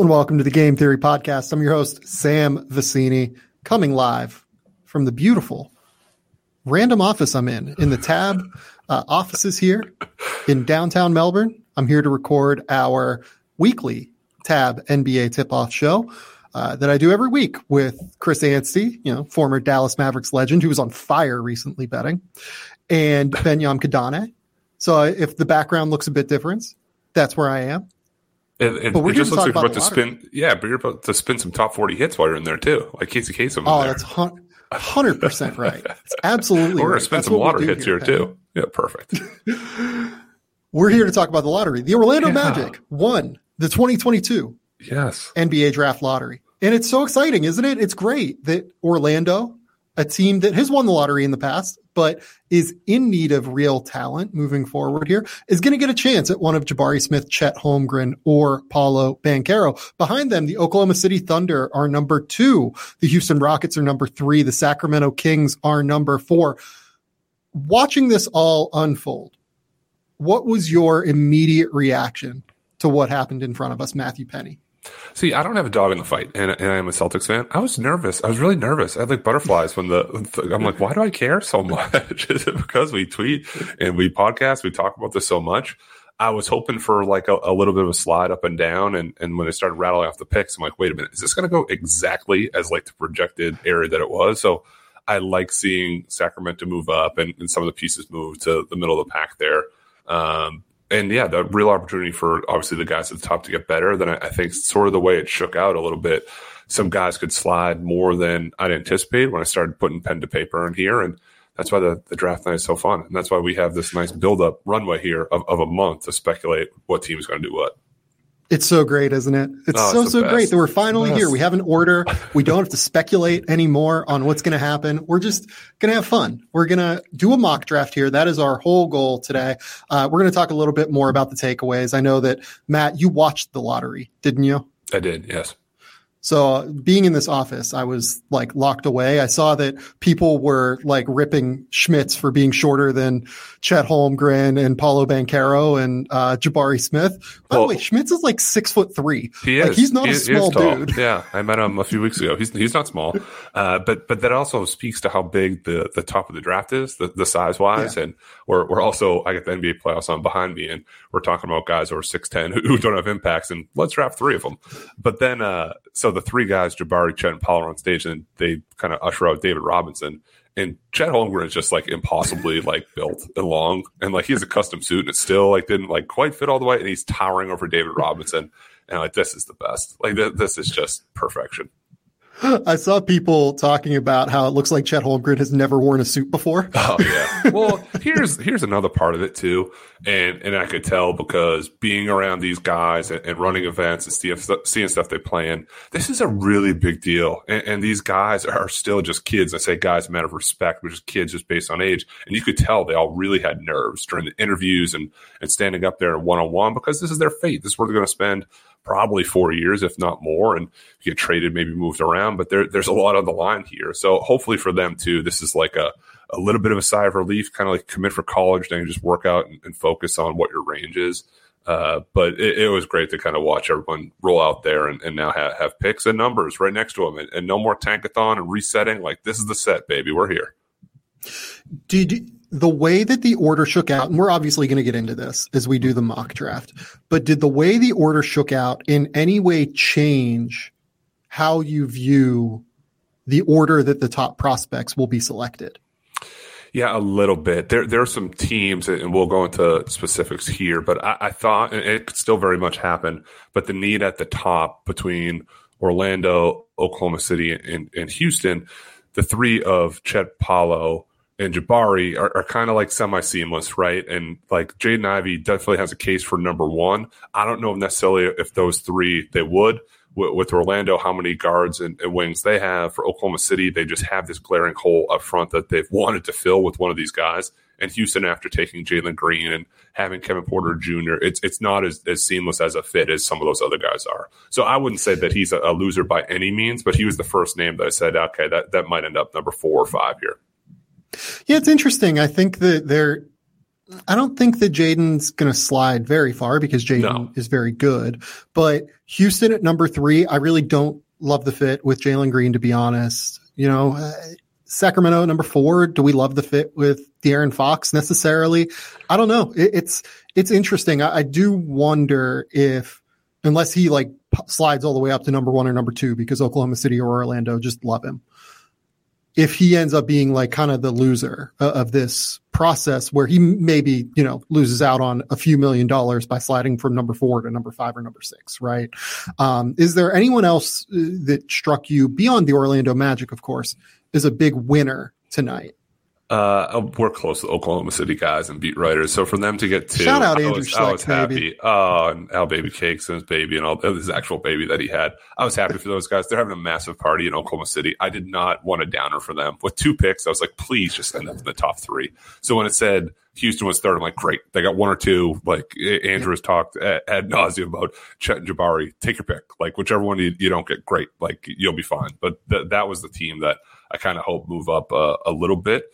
And welcome to the Game Theory Podcast. I'm your host, Sam Vecenie, coming live from the beautiful random office I'm in, in the Tab uh, offices here in downtown Melbourne. I'm here to record our weekly Tab NBA tip off show. Uh, that I do every week with Chris Anstey, you know, former Dallas Mavericks legend who was on fire recently betting, and Benyam Kidane. So uh, if the background looks a bit different, that's where I am. And, and it just looks like you're about to spin. Yeah, but you're about to spin some top 40 hits while you're in there too, like Casey Kasem. Oh, that's hundred percent right. It's absolutely. We're gonna spin some lottery hits here, here too. Yeah, perfect. We're here to talk about the lottery. The Orlando yeah. Magic won the 2022 yes NBA Draft Lottery, and it's so exciting, isn't it? It's great that Orlando, a team that has won the lottery in the past, but is in need of real talent moving forward here, is going to get a chance at one of Jabari Smith, Chet Holmgren, or Paolo Banchero. Behind them, the Oklahoma City Thunder are number two. The Houston Rockets are number three. The Sacramento Kings are number four. Watching this all unfold, what was your immediate reaction to what happened in front of us, Matthew Penny? See, I don't have a dog in the fight, and, and I'm a Celtics fan. I was nervous. I was really nervous. I had like butterflies when the. I'm like, why do I care so much? Is it because we tweet and we podcast? We talk about this so much. I was hoping for like a, a, little bit of a slide up and down, and and when they started rattling off the picks, I'm like, wait a minute, is this going to go exactly as like the projected area that it was? So I like seeing Sacramento move up and, and some of the pieces move to the middle of the pack there. Um, and yeah, the real opportunity for obviously the guys at the top to get better. Then I, I, think sort of the way it shook out a little bit, some guys could slide more than I'd anticipated when I started putting pen to paper in here. And that's why the, the draft night is so fun. And that's why we have this nice build up runway here of, of a month to speculate what team is going to do what. It's so great, isn't it? It's oh, so, it's so best. great that we're finally here. We have an order. We don't have to speculate anymore on what's going to happen. We're just going to have fun. We're going to do a mock draft here. That is our whole goal today. Uh, we're going to talk a little bit more about the takeaways. I know that, Matt, you watched the lottery, didn't you? I did, yes. So being in this office, I was like locked away. I saw that people were like ripping Schmitz for being shorter than Chet Holmgren and Paolo Banchero and uh, Jabari Smith. By well, the way, Schmitz is like six foot three. He like, is. He's not he a small dude. Yeah, I met him a few weeks ago. He's he's not small, uh, but but that also speaks to how big the the top of the draft is, the, the size wise, yeah. and we're we're also I get the NBA playoffs on behind me, and we're talking about guys who are six ten who, who don't have impacts, and let's draft three of them. But then, uh, so the three guys. Jabari, Chet, and Paolo on stage, and they kind of usher out David Robinson. And Chet Holmgren is just like impossibly like built and long, and like he has a custom suit, and it still like didn't like quite fit all the way, and he's towering over David Robinson, and like this is the best. Like th- this is just perfection. I saw people talking about how it looks like Chet Holmgren has never worn a suit before. Oh yeah. Well, here's here's another part of it too, and and I could tell because being around these guys and, and running events and seeing, seeing stuff they play in, this is a really big deal. And, and these guys are still just kids. I say guys, a matter of respect, but just kids just based on age. And you could tell they all really had nerves during the interviews and and standing up there one on one because this is their fate. This is where they're going to spend probably four years, if not more, and get traded, maybe moved around. But there, there's a lot on the line here. So hopefully for them too, this is like a, a little bit of a sigh of relief, kind of like commit for college, then just work out and, and focus on what your range is. Uh, but it, it, was great to kind of watch everyone roll out there and, and now have, have, picks and numbers right next to them and, and no more tankathon and resetting. Like this is the set, baby. We're here. Did the way that the order shook out, and we're obviously going to get into this as we do the mock draft, but did the way the order shook out in any way change how you view the order that the top prospects will be selected? Yeah, a little bit. There, there are some teams, and we'll go into specifics here. But I, I thought, it could still very much happen. But the need at the top between Orlando, Oklahoma City, and, and Houston, the three of Chet Paolo, and Jabari are, are kind of like semi seamless, right? And like Jaden Ivey definitely has a case for number one. I don't know necessarily if those three they would. With, with Orlando, how many guards and, and, wings they have. For Oklahoma City, they just have this glaring hole up front that they've wanted to fill with one of these guys. And Houston, after taking Jalen Green and having Kevin Porter Jr., it's it's not as, as seamless as a fit as some of those other guys are. So I wouldn't say that he's a, a loser by any means, but he was the first name that I said, okay, that, that might end up number four or five here. Yeah, it's interesting. I think that there, I don't think that Jaden's going to slide very far because Jaden no. is very good. But Houston at number three, I really don't love the fit with Jalen Green, to be honest. You know, uh, Sacramento number four, do we love the fit with De'Aaron Fox necessarily? I don't know. It, it's it's interesting. I, I do wonder if unless he like slides all the way up to number one or number two because Oklahoma City or Orlando just love him if he ends up being like kind of the loser uh, of this process where he maybe, you know, loses out on a few million dollars by sliding from number four to number five or number six, right? Um, is there anyone else uh, that struck you beyond the Orlando Magic, of course, is a big winner tonight? Uh, we're close to Oklahoma City guys and beat writers, so for them to get two, shout out I Andrew was, Schlecht, I was happy. Oh, and Al Baby Cakes and his baby and all his actual baby that he had. I was happy for those guys. They're having a massive party in Oklahoma City. I did not want a downer for them. With two picks, I was like, please just end up in the top three. So when it said Houston was third, I'm like, great. They got one or two. Like Andrew has talked ad, ad nauseum about Chet and Jabari. Take your pick. Like whichever one you, you don't get, great. Like you'll be fine. But th- that was the team that I kind of hope move up uh, a little bit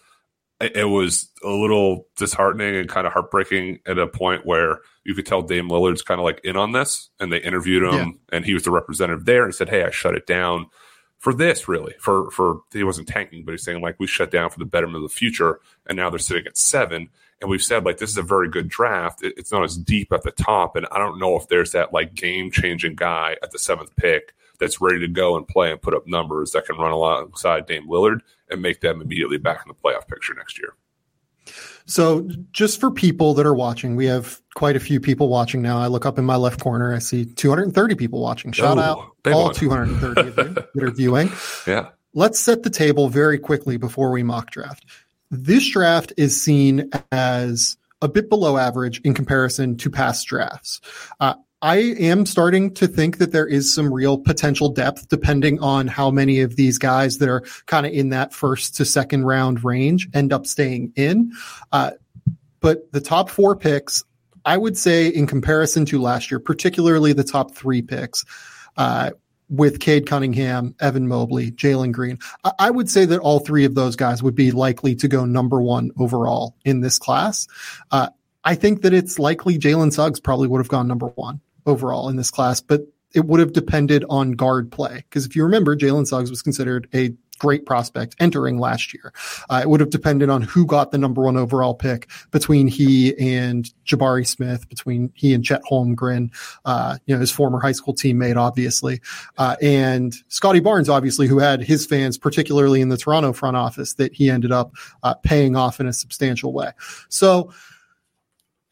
it was a little disheartening and kind of heartbreaking at a point where you could tell Dame Lillard's kind of like in on this, and they interviewed him, yeah. and he was the representative there, and said, "Hey, I shut it down for this, really, for for he wasn't tanking, but he's saying like we shut down for the betterment of the future, and now they're sitting at seven, and we've said like this is a very good draft. It, it's not as deep at the top, and I don't know if there's that like game changing guy at the seventh pick." That's ready to go and play and put up numbers that can run alongside Dame Lillard and make them immediately back in the playoff picture next year. So, just for people that are watching, we have quite a few people watching now. I look up in my left corner, I see 230 people watching. Shout Ooh, out all one. 230 of you that are viewing. Yeah. Let's set the table very quickly before we mock draft. This draft is seen as a bit below average in comparison to past drafts. Uh, I am starting to think that there is some real potential depth depending on how many of these guys that are kind of in that first to second round range end up staying in. Uh, but the top four picks, I would say, in comparison to last year, particularly the top three picks, uh, with Cade Cunningham, Evan Mobley, Jalen Green, I-, I would say that all three of those guys would be likely to go number one overall in this class. Uh, I think that it's likely Jalen Suggs probably would have gone number one overall in this class, but it would have depended on guard play. Because if you remember, Jalen Suggs was considered a great prospect entering last year. Uh, it would have depended on who got the number one overall pick between he and Jabari Smith, between he and Chet Holmgren, uh, you know, his former high school teammate, obviously, uh, and Scotty Barnes, obviously, who had his fans, particularly in the Toronto front office, that he ended up uh, paying off in a substantial way. So,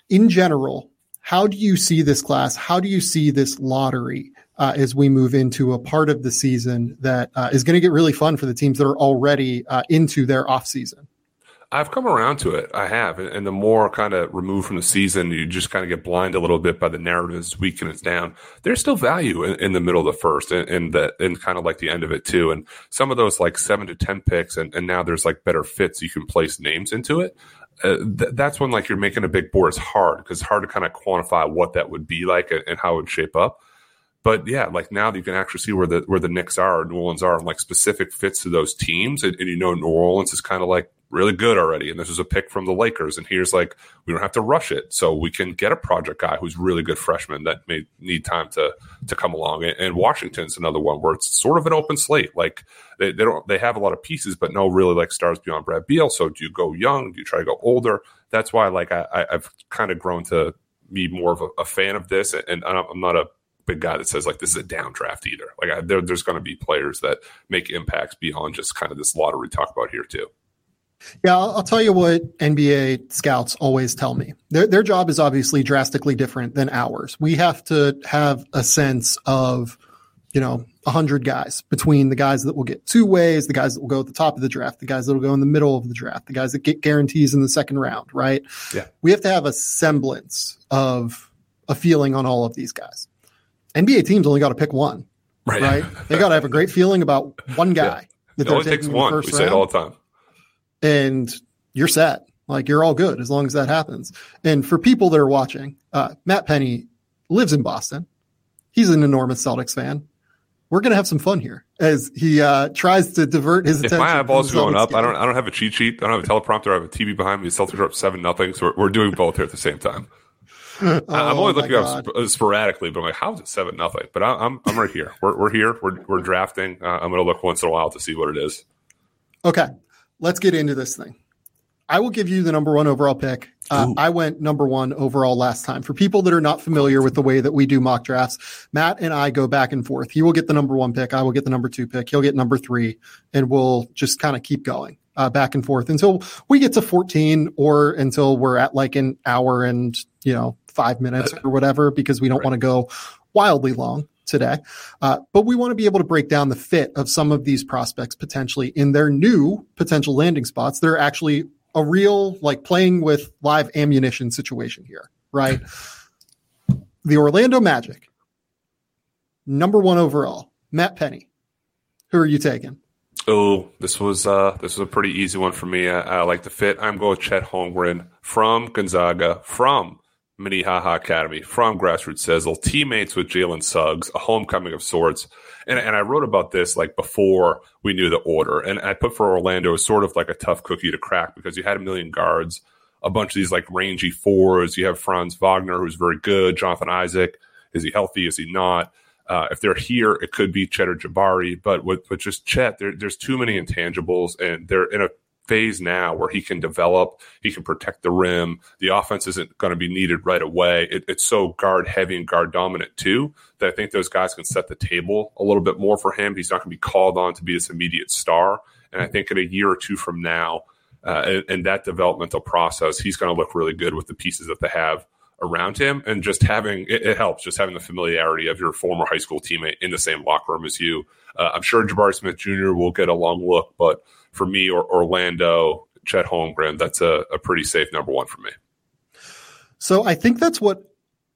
in general, how do you see this class? How do you see this lottery uh, as we move into a part of the season that uh, is going to get really fun for the teams that are already uh, into their off season? I've come around to it. I have. And the more kind of removed from the season, you just kind of get blind a little bit by the narrative as week and it's down. There's still value in, in the middle of the first and, and the, and kind of like the end of it too. And some of those like seven to 10 picks and, and now there's like better fits. You can place names into it uh, th- that's when like you're making a big board is hard because it's hard to kind of quantify what that would be like and, and, how it would shape up. But yeah, like now that you can actually see where the where the Knicks are, New Orleans are, and like specific fits to those teams, and, and you know New Orleans is kind of like really good already. And this is a pick from the Lakers. And here's like, we don't have to rush it. So we can get a project guy who's really good freshman that may need time to to come along. And, Washington's another one where it's sort of an open slate. Like they, they don't they have a lot of pieces, but no really like stars beyond Brad Beal. So do you go young? Do you try to go older? That's why like I, I've kind of grown to be more of a, a fan of this. And I'm not a big guy that says like this is a downdraft either. Like I, there, there's going to be players that make impacts beyond just kind of this lottery talk about here too. Yeah, I'll, I'll, tell you what NBA scouts always tell me. Their their job is obviously drastically different than ours. We have to have a sense of, you know, a hundred guys between the guys that will get two ways, the guys that will go at the top of the draft, the guys that will go in the middle of the draft, the guys that get guarantees in the second round, right? Yeah. We have to have a semblance of a feeling on all of these guys. NBA teams only got to pick one, right? right? they got to have a great feeling about one guy. Yeah. That it only takes one. We say it all the time and you're set. Like you're all good as long as that happens. And for people that are watching, uh, Matt Penny lives in Boston. He's an enormous Celtics fan. we're gonna have some fun here as he uh, tries to divert his If attention. my eyeballs are going up, I don't. I don't have a cheat sheet. I don't have a teleprompter. I have a TV behind me. The Celtics are up seven nothing. So we're, we're doing both here at the same time. I- I'm Oh, only looking up sp- uh, sporadically, but I'm like, how is it seven nothing? But I, I'm I'm right here. We're we're here. We're we're drafting. Uh, I'm going to look once in a while to see what it is. Okay, let's get into this thing. I will give you the number one overall pick. Uh, I went number one overall last time. For people that are not familiar with the way that we do mock drafts, Matt and I go back and forth. He will get the number one pick. I will get the number two pick. He'll get number three, and we'll just kind of keep going uh, back and forth until we get to 14 or until we're at like an hour and, you know, five minutes or whatever, because we don't want to go wildly long today. Uh, but we want to be able to break down the fit of some of these prospects potentially in their new potential landing spots. They're actually a real, like playing with live ammunition situation here, right? the Orlando Magic, number one overall, Matt Penny. Who are you taking? Oh, this was uh this was a pretty easy one for me. I, I like the fit. I'm going with Chet Holmgren from Gonzaga, from Minnehaha Academy, from Grassroots Sizzle, teammates with Jalen Suggs, a homecoming of sorts. And, and I wrote about this like before we knew the order. And I put for Orlando as sort of like a tough cookie to crack because you had a million guards, a bunch of these like rangy fours. You have Franz Wagner, who's very good, Jonathan Isaac. Is he healthy? Is he not? Uh, if they're here, it could be Chet or Jabari, but with, with just Chet, there, there's too many intangibles, and they're in a phase now where he can develop, he can protect the rim. The offense isn't going to be needed right away. It, it's so guard heavy and guard dominant too that I think those guys can set the table a little bit more for him. He's not going to be called on to be this immediate star, and I think in a year or two from now, uh, and, and that developmental process, he's going to look really good with the pieces that they have around him and just having it, it helps just having the familiarity of your former high school teammate in the same locker room as you uh, i'm sure jabari smith jr will get a long look but for me or orlando chet holmgren that's a, a pretty safe number one for me So I think that's what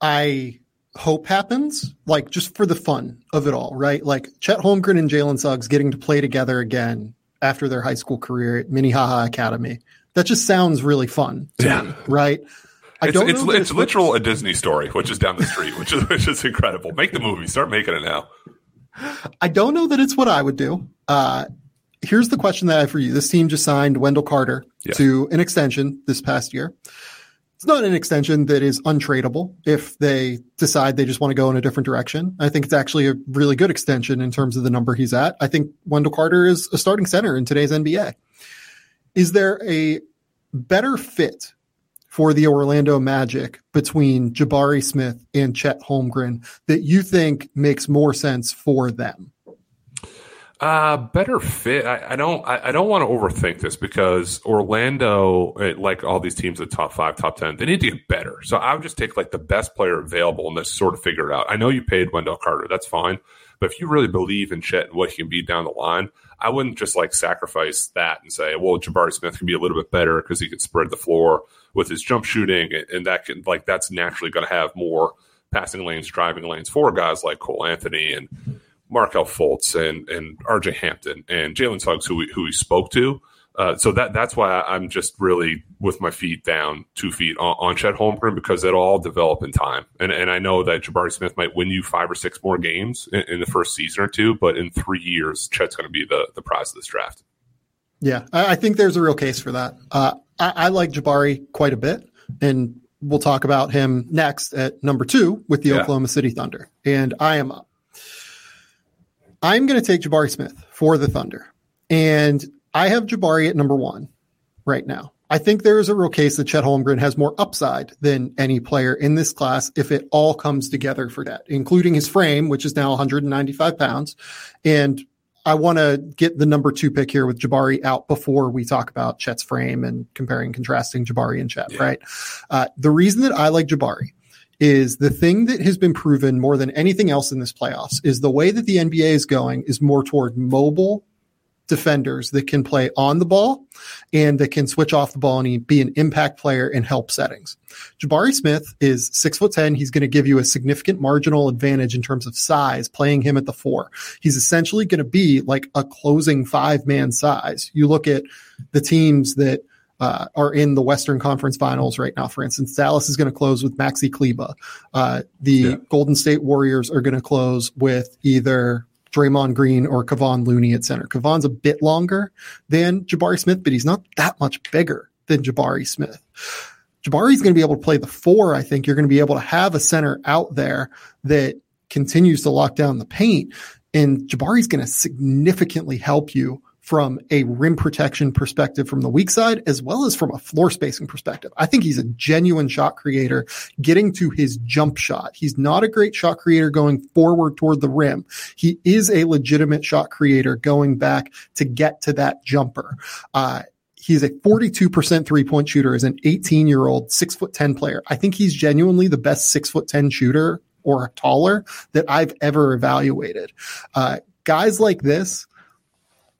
I hope happens, like just for the fun of it all, right? Like Chet Holmgren and Jalen Suggs getting to play together again after their high school career at Minnehaha Academy. That just sounds really fun Yeah. me, right? I it's, don't it's, it's literal a disney story which is down the street which is which is incredible make the movie start making it now I don't know that it's what I would do. Uh, here's the question that I have for you. This team just signed Wendell Carter Yeah. to an extension this past year. It's not an extension that is untradeable if they decide they just want to go in a different direction. I think it's actually a really good extension in terms of the number he's at. I think Wendell Carter is a starting center in today's NBA. Is there a better fit for the Orlando Magic between Jabari Smith and Chet Holmgren that you think makes more sense for them? Uh, better fit. I, I don't. I, I don't want to overthink this because Orlando, eh, like all these teams, at top five, top ten, they need to get better. So I would just take like the best player available and just sort of figure it out. I know you paid Wendell Carter, that's fine, but if you really believe in Chet and what he can be down the line, I wouldn't just like sacrifice that and say, well, Jabari Smith can be a little bit better because he can spread the floor with his jump shooting, and, and that can like that's naturally going to have more passing lanes, driving lanes for guys like Cole Anthony and Markelle Fultz and and RJ Hampton and Jalen Suggs, who we, who we spoke to. Uh, so that that's why I'm just really with my feet down, two feet on, on Chet Holmgren because it'll all develop in time. And and I know that Jabari Smith might win you five or six more games in, in the first season or two, but in three years, Chet's going to be the the prize of this draft. Yeah, I, I think there's a real case for that. Uh, I, I like Jabari quite a bit, and we'll talk about him next at number two with the Yeah. Oklahoma City Thunder. And I am. I'm going to take Jabari Smith for the Thunder, and I have Jabari at number one right now. I think there is a real case that Chet Holmgren has more upside than any player in this class if it all comes together for that, including his frame, which is now 195 pounds. And I want to get the number two pick here with Jabari out before we talk about Chet's frame and comparing, contrasting Jabari and Chet, Yeah. right? Uh, the reason that I like Jabari is the thing that has been proven more than anything else in this playoffs is the way that the NBA is going is more toward mobile defenders that can play on the ball and that can switch off the ball and be an impact player in help settings. Jabari Smith is six foot 10. He's going to give you a significant marginal advantage in terms of size playing him at the four. He's essentially going to be like a closing five man size. You look at the teams that uh, are in the Western Conference Finals right now. For instance, Dallas is going to close with Maxi Kleber. Uh, the Yeah. Golden State Warriors are going to close with either Draymond Green or Kevon Looney at center. Kevon's a bit longer than Jabari Smith, but he's not that much bigger than Jabari Smith. Jabari's going to be able to play the four. I think you're going to be able to have a center out there that continues to lock down the paint. And Jabari's going to significantly help you from a rim protection perspective from the weak side, as well as from a floor spacing perspective. I think he's a genuine shot creator getting to his jump shot. He's not a great shot creator going forward toward the rim. He is a legitimate shot creator going back to get to that jumper. Uh, He's a 42% three point shooter as an 18 year old, six foot 10 player. I think he's genuinely the best six foot 10 shooter or taller that I've ever evaluated. Uh, guys like this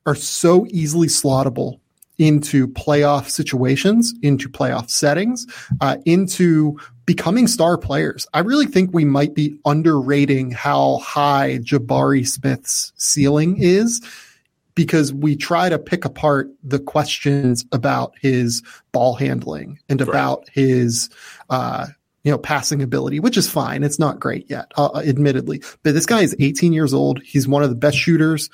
are so easily slottable into playoff situations, into playoff settings, uh, into becoming star players. I really think we might be underrating how high Jabari Smith's ceiling is because we try to pick apart the questions about his ball handling and right. about his, uh, you know, passing ability, which is fine. It's not great yet, uh, admittedly, but this guy is 18 years old. He's one of the best shooters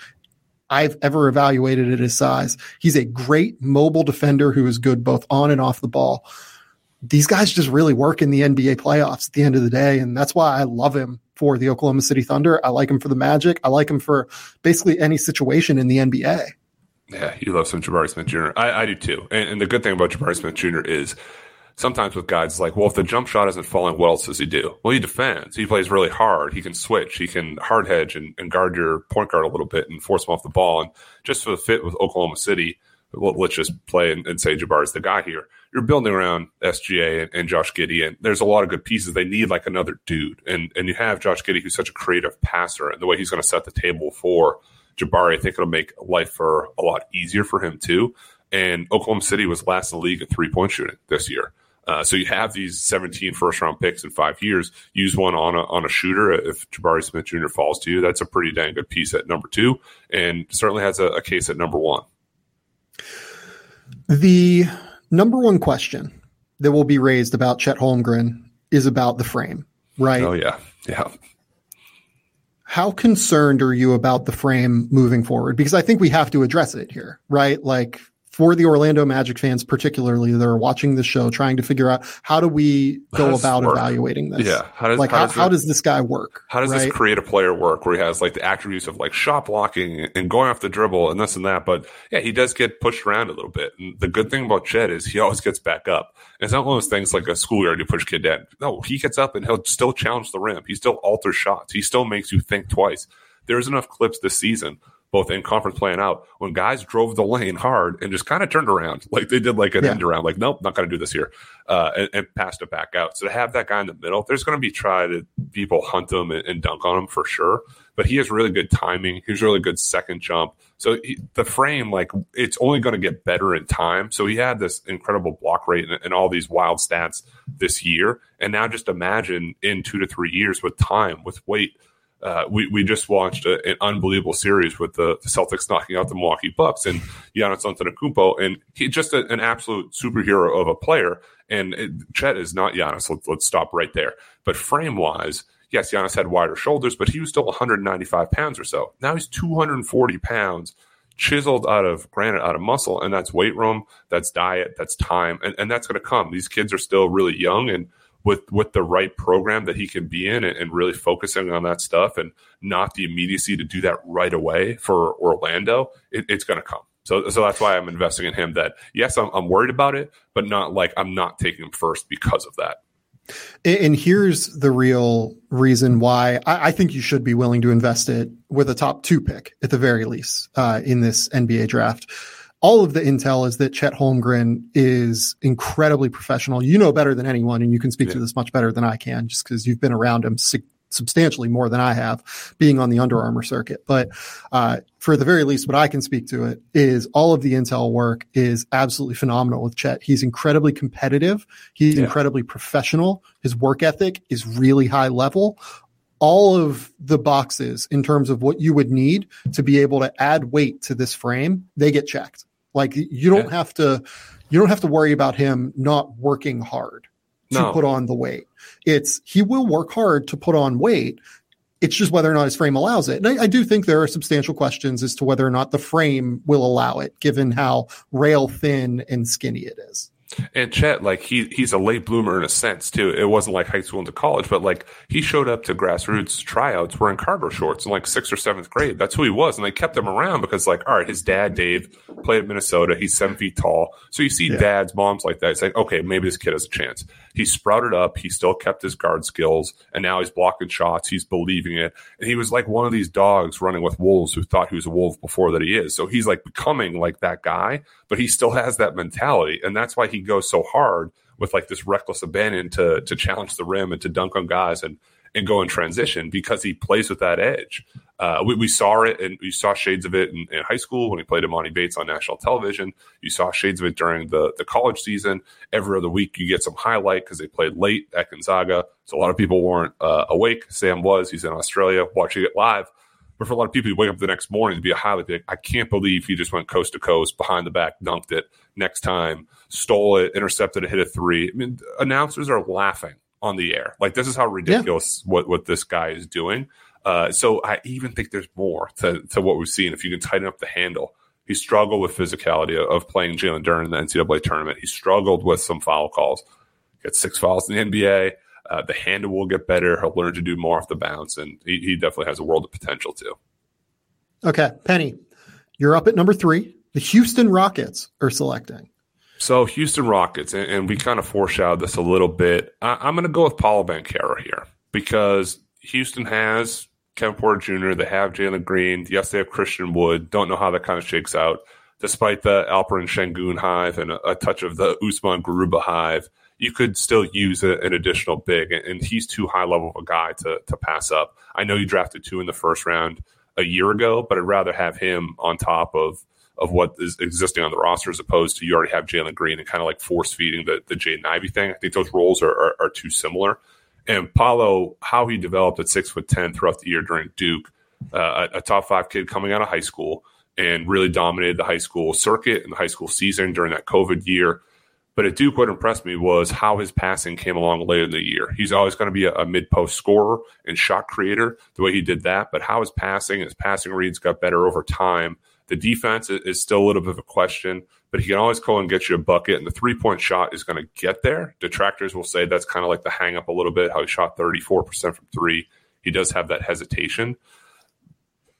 I've ever evaluated at his size. He's a great mobile defender who is good both on and off the ball. These guys just really work in the NBA playoffs at the end of the day. And that's why I love him for the Oklahoma City Thunder. I like him for the Magic. I like him for basically any situation in the NBA. Yeah, you love some Jabari Smith Jr. I, I do too. And, and, the good thing about Jabari Smith Jr. is sometimes with guys like, well, if the jump shot isn't falling, what else does he do? Well, he defends. He plays really hard. He can switch. He can hard hedge and, and guard your point guard a little bit and force him off the ball. And just for the fit with Oklahoma City, let's just play and, and say Jabari's the guy here you're building around SGA and, and, Josh Giddey, and there's a lot of good pieces. They need like another dude, and and you have Josh Giddey, who's such a creative passer, and the way he's going to set the table for Jabari, I think it'll make life for a lot easier for him too. And Oklahoma City was last in the league in three point shooting this year. Uh, so you have these 17 first round picks in five years. Use one on a on a shooter if Jabari Smith Jr. falls to you. That's a pretty dang good piece at number two, and certainly has a, a case at number one. The number one question that will be raised about Chet Holmgren is about the frame, right? Oh yeah, yeah. How concerned are you about the frame moving forward? Because I think we have to address it here, right? Like for the Orlando Magic fans, particularly that are watching the show, trying to figure out how do we go about evaluating this? Yeah, how does like how, how, does, how does, this guy work? How does right? this create a player work where he has like the attributes of like shot blocking and going off the dribble and this and that? But yeah, he does get pushed around a little bit. And the good thing about Chet is he always gets back up. And it's not one of those things like a schoolyard you push kid down. No, he gets up and he'll still challenge the rim. He still alters shots. He still makes you think twice. There's enough clips this season both in conference playing out when guys drove the lane hard and just kind of turned around like they did like an yeah. end around like nope not going to do this here uh, and, and, passed it back out. So to have that guy in the middle there's going to be try to people hunt him and, and, dunk on him for sure but he has really good timing he's really good second jump. So he, the frame like it's only going to get better in time. So he had this incredible block rate and, and all these wild stats this year and now just imagine in two to three years with time with weight uh, we, we just watched a, an unbelievable series with the, the, Celtics knocking out the Milwaukee Bucks and Giannis Antetokounmpo, and he's just a, an absolute superhero of a player. And it, Chet is not Giannis. Let's, let's stop right there. But frame wise, yes, Giannis had wider shoulders, but he was still 195 pounds or so. Now he's 240 pounds, chiseled out of granite, out of muscle, and that's weight room, that's diet, that's time, and, and that's going to come. These kids are still really young and – with with the right program that he can be in and, and, really focusing on that stuff and not the immediacy to do that right away for Orlando, it, it's going to come. So, so that's why I'm investing in him. That yes, I'm, I'm worried about it, but not like I'm not taking him first because of that. And here's the real reason why I, think you should be willing to invest it with a top two pick at the very least uh, in this NBA draft all of the intel is that Chet Holmgren is incredibly professional. You know better than anyone, and you can speak yeah. to this much better than I can, just because you've been around him su- substantially more than I have, being on the Under Armour circuit. But uh, for the very least, what I can speak to it is all of the intel work is absolutely phenomenal with Chet. He's incredibly competitive. He's yeah. incredibly professional. His work ethic is really high level all of the boxes in terms of what you would need to be able to add weight to this frame, they get checked. Like you don't yeah. have to you don't have to worry about him not working hard to no. put on the weight. It's he will work hard to put on weight It's just whether or not his frame allows it. And I, I, do think there are substantial questions as to whether or not the frame will allow it, given how rail thin and skinny it is. And Chet, like he he's a late bloomer in a sense too. It wasn't like high school into college, but like he showed up to grassroots tryouts wearing cargo shorts in like sixth or seventh grade. That's who he was, and they kept him around because like, all right, his dad Dave played at Minnesota. He's seven feet tall, so you see yeah. dads, moms like that. It's like, okay, maybe this kid has a chance. He sprouted up. He still kept his guard skills, and now he's blocking shots. He's believing it, and he was like one of these dogs running with wolves who thought he was a wolf before that he is. So he's like becoming like that guy, but he still has that mentality, and that's why he goes so hard with like this reckless abandon to to challenge the rim and to dunk on guys and and go in transition because he plays with that edge. Uh, we, we, saw it and we saw shades of it in, in, high school when he played Emoni Bates on national television. You saw shades of it during the, the college season. Every other week, you get some highlight because they played late at Gonzaga. So a lot of people weren't uh, awake. Sam was. He's in Australia watching it live. But for a lot of people, you wake up the next morning to be a highlight. Like, I can't believe he just went coast to coast, behind the back, dunked it. Next time, stole it, intercepted it, hit a three. I mean, announcers are laughing on the air. Like this is how ridiculous yeah. what what this guy is doing. Uh, so I even think there's more to, to what we've seen. If you can tighten up the handle, he struggled with physicality of playing Jalen Duren in the NCAA tournament. He struggled with some foul calls. Got six fouls in the NBA. Uh, the handle will get better. He'll learn to do more off the bounce, and he, he definitely has a world of potential too. Okay, Penny, you're up at number three. The Houston Rockets are selecting. So Houston Rockets, and, and we kind of foreshadowed this a little bit. I, am going to go with Paolo Banchero here because Houston has Kevin Porter Jr. They have Jalen Green. Yes, they have Christian Wood. Don't know how that kind of shakes out. Despite the Alperen Sengun hive and a, a, touch of the Usman Garuba hive, you could still use a, an additional big, and, he's too high level of a guy to to pass up. I know you drafted two in the first round a year ago, but I'd rather have him on top of of what is existing on the roster as opposed to you already have Jalen Green and kind of like force feeding the, the Jaden Ivey thing. I think those roles are, are, are too similar. And Paolo, how he developed at six foot 10 throughout the year during Duke, uh, a, a, top five kid coming out of high school and really dominated the high school circuit and the high school season during that COVID year. But at Duke, what impressed me was how his passing came along later in the year. He's always going to be a, a mid post scorer and shot creator, the way he did that. But how his passing, his passing reads got better over time the defense is still a little bit of a question, but he can always go and get you a bucket, and the three point shot is going to get there. Detractors will say that's kind of like the hang up a little bit, how he shot 34% from three. He does have that hesitation.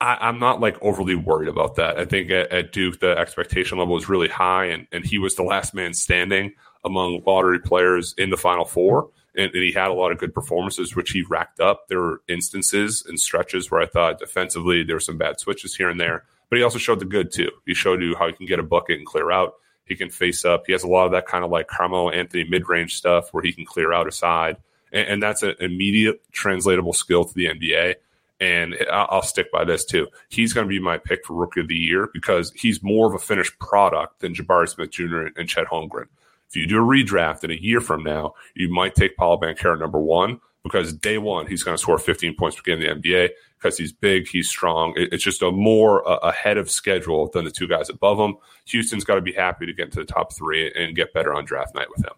I, am not like overly worried about that. I think at, at, Duke, the expectation level was really high, and, and he was the last man standing among lottery players in the Final Four. And, and, he had a lot of good performances, which he racked up. There were instances and stretches where I thought defensively there were some bad switches here and there but he also showed the good too. He showed you how he can get a bucket and clear out. He can face up. He has a lot of that kind of like Carmelo Anthony mid range stuff where he can clear out a side, and, and that's an immediate translatable skill to the NBA. And I'll stick by this too. He's going to be my pick for Rookie of the Year because he's more of a finished product than Jabari Smith Jr. and Chet Holmgren. If you do a redraft in a year from now, you might take Paolo Banchero number one because day one he's going to score 15 points per game in the NBA because he's big, he's strong. It's just a more uh, ahead of schedule than the two guys above him. Houston's got to be happy to get into the top three and get better on draft night with him.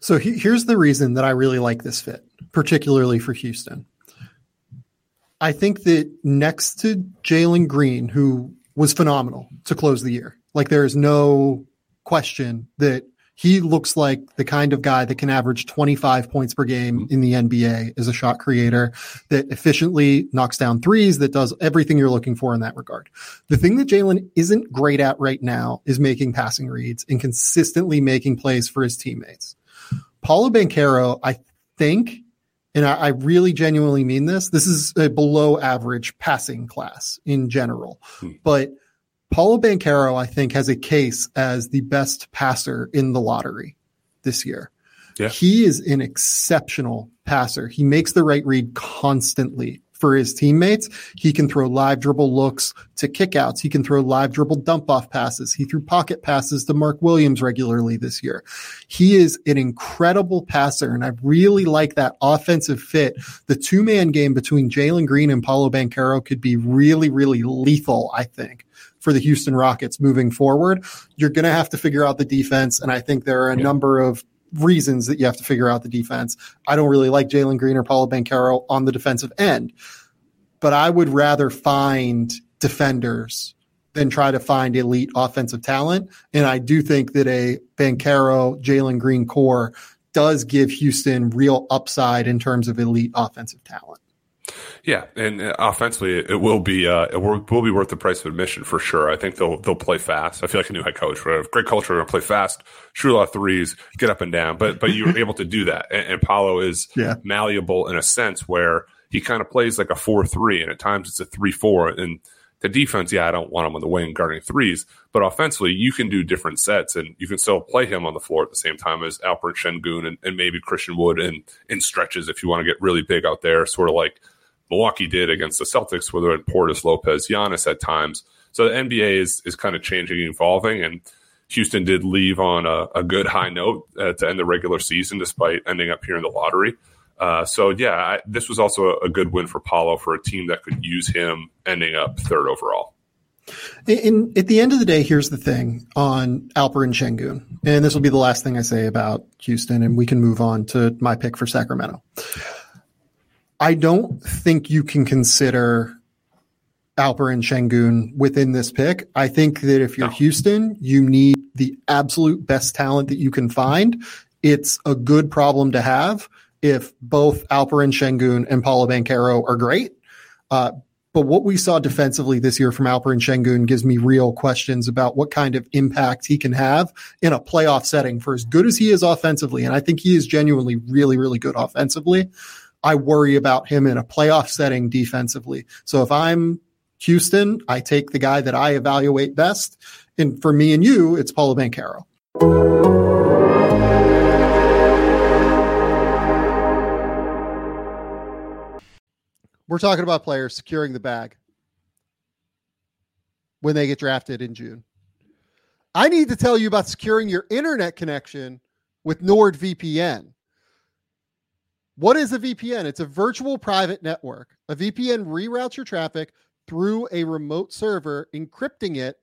So he, here's the reason that I really like this fit, particularly for Houston. I think that next to Jalen Green, who was phenomenal to close the year, like there is no question that he looks like the kind of guy that can average 25 points per game in the NBA as a shot creator that efficiently knocks down threes, that does everything you're looking for in that regard. The thing that Jalen isn't great at right now is making passing reads and consistently making plays for his teammates. Paolo Banchero, I think, and I, I really genuinely mean this, this is a below average passing class in general, hmm. but – Paolo Banchero, I think, has a case as the best passer in the lottery this year. Yeah. He is an exceptional passer. He makes the right read constantly for his teammates. He can throw live dribble looks to kickouts. He can throw live dribble dump off passes. He threw pocket passes to Mark Williams regularly this year. He is an incredible passer, and I really like that offensive fit. The two man game between Jalen Green and Paolo Banchero could be really, really lethal, I think for the Houston Rockets moving forward. You're going to have to figure out the defense. And I think there are a yeah. number of reasons that you have to figure out the defense. I don't really like Jalen Green or Paolo Banchero on the defensive end, but I would rather find defenders than try to find elite offensive talent. And I do think that a Banchero, Jalen Green core does give Houston real upside in terms of elite offensive talent. Yeah, and uh, offensively, it will be uh, it will, will be worth the price of admission for sure. I think they'll they'll play fast. I feel like a new head coach, right? great culture, going to play fast, shoot a lot of threes, get up and down. But but you're able to do that, and, and Paolo is yeah. malleable in a sense where he kind of plays like a four three, and at times it's a three four, and the defense, yeah, I don't want him on the wing guarding threes, but offensively, you can do different sets and you can still play him on the floor at the same time as Alperen Sengun and, and maybe Christian Wood in, in stretches if you want to get really big out there, sort of like Milwaukee did against the Celtics, whether had Portis, Lopez, Giannis at times. So the NBA is, is kind of changing and evolving. And Houston did leave on a, a good high note uh, to end the regular season, despite ending up here in the lottery. Uh, so yeah, I, this was also a, good win for Paolo for a team that could use him ending up third overall. In, at the end of the day, here's the thing on Alperen Sengun, and this will be the last thing I say about Houston, and we can move on to my pick for Sacramento. I don't think you can consider Alperen Sengun within this pick. I think that if you're no. Houston, you need the absolute best talent that you can find. It's a good problem to have if both Alperen Sengun and Paolo Banchero are great. Uh, but what we saw defensively this year from Alperen Sengun gives me real questions about what kind of impact he can have in a playoff setting for as good as he is offensively. And I think he is genuinely really, really good offensively. I worry about him in a playoff setting defensively. So if I'm Houston, I take the guy that I evaluate best. And for me and you, it's Paolo Banchero. We're talking about players securing the bag when they get drafted in June. I need to tell you about securing your internet connection with NordVPN. What is a VPN? It's a virtual private network. A VPN reroutes your traffic through a remote server, encrypting it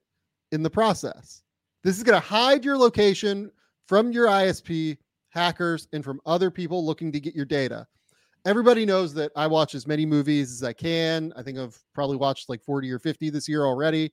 in the process. This is going to hide your location from your ISP, hackers, and from other people looking to get your data everybody knows that I watch as many movies as I can. I think I've probably watched like 40 or 50 this year already.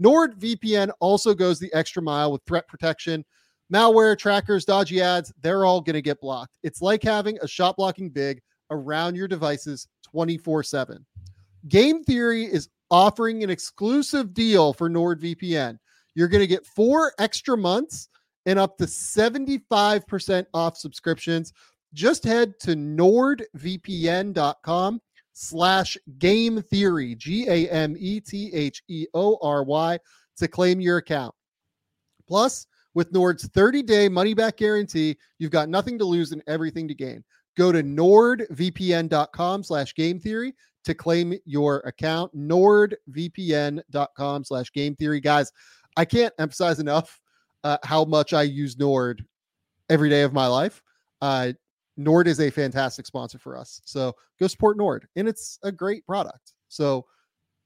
NordVPN also goes the extra mile with threat protection. Malware, trackers, dodgy ads, they're all going to get blocked. It's like having a shot blocking big around your devices 24 7. Game Theory is offering an exclusive deal for NordVPN. You're going to get four extra months and up to 75% off subscriptions. Just head to nordvpn.com slash game theory, G A M E T H E O R Y, to claim your account. Plus, with Nord's 30 day money back guarantee, you've got nothing to lose and everything to gain. Go to nordvpn.com slash game theory to claim your account. Nordvpn.com slash game theory. Guys, I can't emphasize enough uh, how much I use Nord every day of my life. Uh, Nord is a fantastic sponsor for us. So go support Nord, and it's a great product. So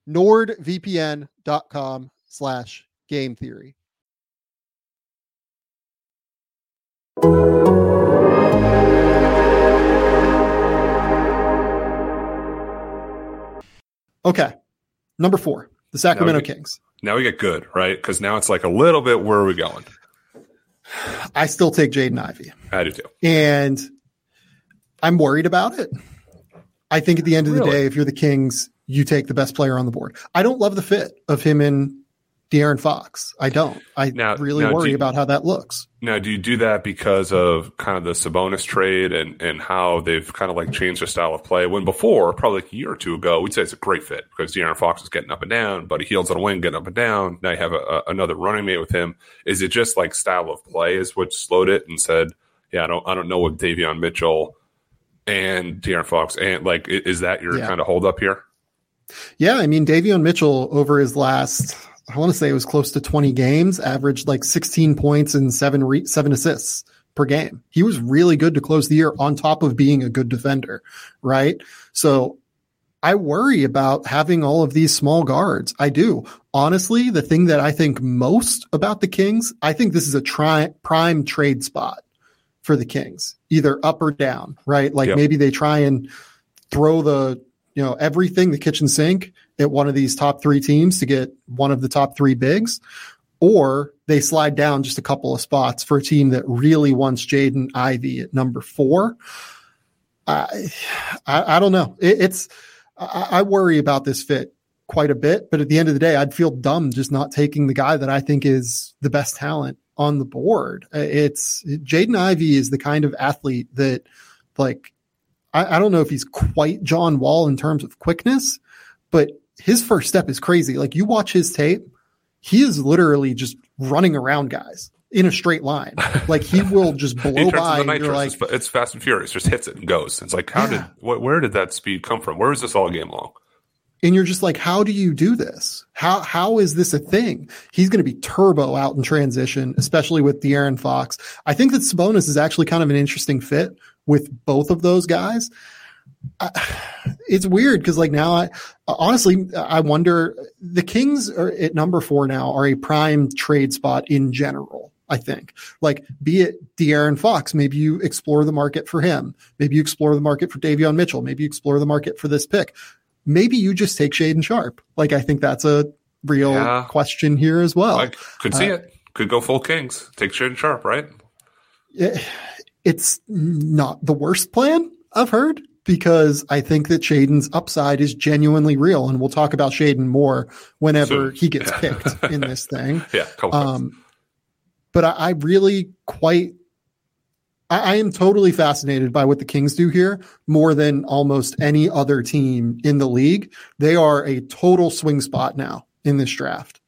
nordvpn.com slash game theory. Okay. Number four, the Sacramento Kings. Now we get good, right? Because now it's like a little bit where are we going? I still take Jaden Ivey. I do too. And I'm worried about it. I think at the end of really? the day, if you're the Kings, you take the best player on the board. I don't love the fit of him in De'Aaron Fox. I don't. I now, really now worry you, about how that looks. Now, do you do that because of kind of the Sabonis trade and, and how they've kind of like changed their style of play? When before, probably like a year or two ago, we'd say it's a great fit because De'Aaron Fox is getting up and down, Buddy Hield's on a wing getting up and down. Now you have a, a, another running mate with him. Is it just like style of play is what slowed it and said, yeah, I don't I don't know what Davion Mitchell and De'Aaron Fox and like is that your yeah. kind of hold up here? Yeah, I mean Davion Mitchell over his last I want to say it was close to 20 games, averaged like 16 points and seven re- seven assists per game. He was really good to close the year on top of being a good defender, right? So I worry about having all of these small guards. I do. Honestly, the thing that I think most about the Kings, I think this is a tri- prime trade spot for the Kings, either up or down, right? Like yep. maybe they try and throw the, you know, everything, the kitchen sink at one of these top three teams to get one of the top three bigs, or they slide down just a couple of spots for a team that really wants Jaden Ivey at number four. I, I, I don't know. It, it's, I, I worry about this fit quite a bit, but at the end of the day, I'd feel dumb just not taking the guy that I think is the best talent on the board. Uh, it's Jaden Ivey is the kind of athlete that like, I, I don't know if he's quite John Wall in terms of quickness, but his first step is crazy. Like you watch his tape, he is literally just running around guys in a straight line. Like he will just blow by. And you're like, it's fast and furious. Just hits it and goes. It's like, how yeah. did, wh- where did that speed come from? Where was this all game long? And you're just like, how do you do this? How how is this a thing? He's going to be turbo out in transition, especially with De'Aaron Fox. I think that Sabonis is actually kind of an interesting fit with both of those guys. I, it's weird because like now I honestly I wonder the Kings are at number four now are a prime trade spot in general. I think like be it De'Aaron Fox, maybe you explore the market for him. Maybe you explore the market for Davion Mitchell. Maybe you explore the market for this pick. Maybe you just take Shaedon Sharpe. Like I think that's a real yeah. question here as well. I could see uh, it. Could go full Kings. Take Shaedon Sharpe, right? It, it's not the worst plan I've heard because I think that Shaedon's upside is genuinely real. And we'll talk about Shaedon more whenever he gets picked in this thing. Yeah. Um, but I, I, really quite, I, I, am totally fascinated by what the Kings do here more than almost any other team in the league. They are a total swing spot now in this draft.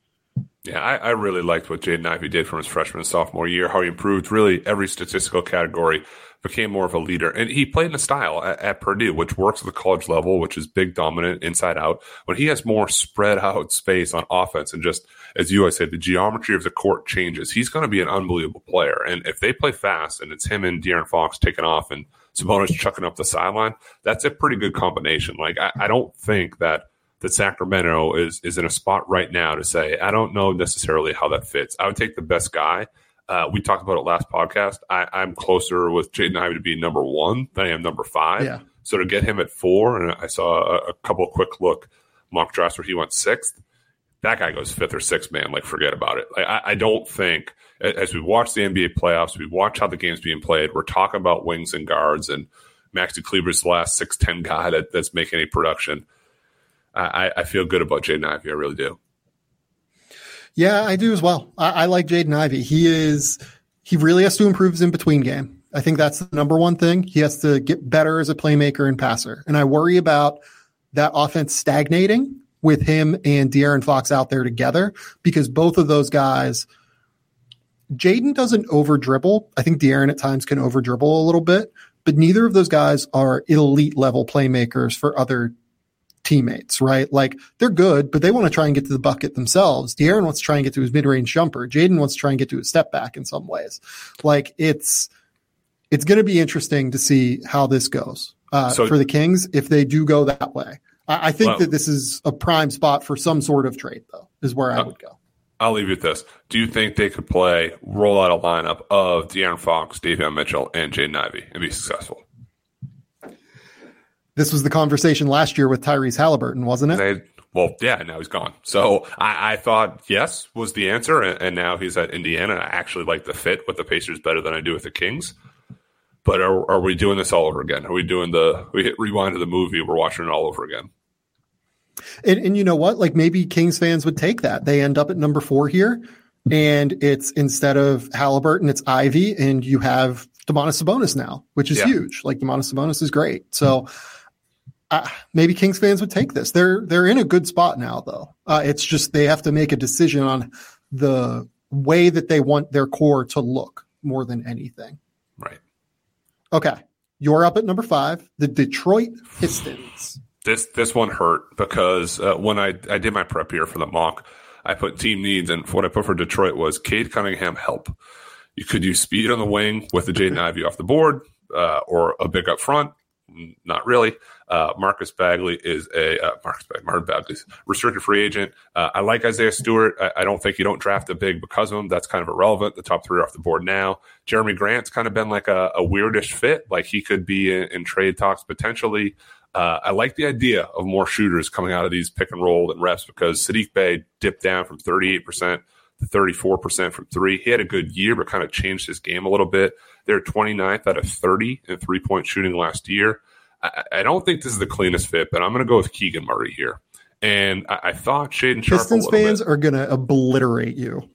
Yeah, I, I really liked what Jaden Ivey did from his freshman and sophomore year, how he improved really every statistical category became more of a leader. And he played in a style at, at, Purdue, which works at the college level, which is big, dominant, inside out. When he has more spread out space on offense and just, as you always say, the geometry of the court changes, he's going to be an unbelievable player. And if they play fast and it's him and De'Aaron Fox taking off and Sabonis chucking up the sideline, that's a pretty good combination. Like, I, I don't think that that Sacramento is is in a spot right now to say I don't know necessarily how that fits. I would take the best guy, uh, we talked about it last podcast. I, am closer with Jaden Ivey to be number one than I am number five. Yeah. So to get him at four, and I saw a, a couple quick look mock drafts where he went sixth. That guy goes fifth or sixth, man. Like, forget about it. Like, I, I don't think as we watch the NBA playoffs, we watch how the game's being played. We're talking about wings and guards, and Maxi Kleber's the last six ten guy that, that's making a production. I, I feel good about Jaden Ivey. I really do. Yeah, I do as well. I, I like Jaden Ivey. He is he really has to improve his in between game. I think that's the number one thing. He has to get better as a playmaker and passer. And I worry about that offense stagnating with him and De'Aaron Fox out there together because both of those guys, Jaden doesn't over dribble. I think De'Aaron at times can over dribble a little bit, but neither of those guys are elite level playmakers for other teammates, right? Like they're good, but they want to try and get to the bucket themselves. De'Aaron wants to try and get to his mid-range jumper. Jaden wants to try and get to his step back in some ways. Like it's it's going to be interesting to see how this goes uh, so, for the Kings if they do go that way. I, I think well, that this is a prime spot for some sort of trade, though, is where I uh, would go. I'll leave you with this. Do you think they could play, roll out a lineup of De'Aaron Fox, Davion Mitchell, and Jaden Ivey and be successful? This was the conversation last year with Tyrese Halliburton, wasn't it? They, well, yeah, now he's gone. So I, I thought yes was the answer, and, and, now he's at Indiana. I actually like the fit with the Pacers better than I do with the Kings. But are, are we doing this all over again? Are we doing the we hit rewind to the movie? We're watching it all over again. And, and you know what? Like maybe Kings fans would take that. They end up at number four here, and it's instead of Halliburton, it's Ivey, and you have Domantas Sabonis now, which is yeah. huge. Like Domantas Sabonis is great. So uh, maybe Kings fans would take this. They're they're in a good spot now, though. Uh, it's just they have to make a decision on the way that they want their core to look more than anything. Right. Okay. You're up at number five, the Detroit Pistons. This this one hurt because uh, when I, I did my prep here for the mock, I put team needs, and what I put for Detroit was Cade Cunningham help. You could use speed on the wing with the Jaden Ivey off the board, uh, or a big up front. Not really. Uh, Marcus Bagley is a uh, Marcus Bagley, Marvin Bagley's restricted free agent. Uh, I like Isaiah Stewart. I, I, don't think you don't draft a big because of him. That's kind of irrelevant. The top three are off the board now. Jerami Grant's kind of been like a, a weirdish fit. Like he could be in, in trade talks potentially. Uh, I like the idea of more shooters coming out of these pick and roll and reps because Sadiq Bey dipped down from 38% to 34% from three. He had a good year, but kind of changed his game a little bit. They're 29th out of 30 in three point shooting last year. I, I don't think this is the cleanest fit, but I'm going to go with Keegan Murray here. And I, I thought Shaedon Sharpe. Pistons fans bit. are going to obliterate you.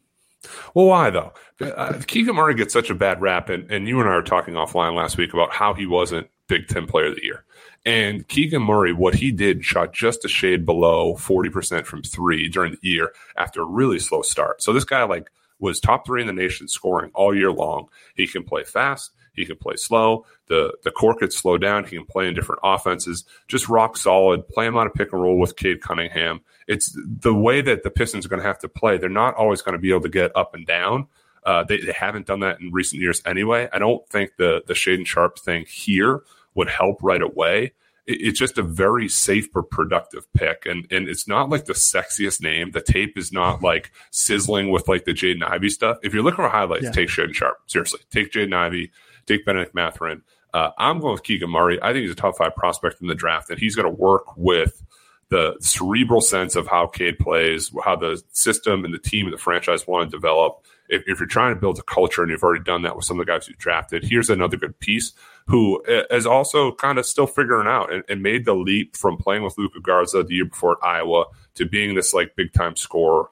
Well, why though? Uh, Keegan Murray gets such a bad rap, and, and you and I were talking offline last week about how he wasn't Big Ten Player of the Year. And Keegan Murray, what he did, shot just a shade below 40% from three during the year after a really slow start. So this guy, like, was top three in the nation scoring all year long. He can play fast. He can play slow. The the court could slow down. He can play in different offenses. Just rock solid. Play him on a pick and roll with Cade Cunningham. It's the way that the Pistons are going to have to play. They're not always going to be able to get up and down. Uh, they, they haven't done that in recent years anyway. I don't think the the Shaedon Sharpe thing here would help right away it's just a very safe but productive pick. And and it's not like the sexiest name. The tape is not like sizzling with like the Jaden Ivey stuff. If you're looking for highlights, yeah. take Shaedon Sharpe Seriously. Take Jaden Ivey, take Bennedict Mathurin. Uh, I'm going with Keegan Murray. I think he's a top five prospect in the draft, and he's going to work with the cerebral sense of how Cade plays, how the system and the team and the franchise want to develop. If, if, you're trying to build a culture and you've already done that with some of the guys you drafted, here's another good piece who is also kind of still figuring out and, and made the leap from playing with Luka Garza the year before at Iowa to being this like big time scorer.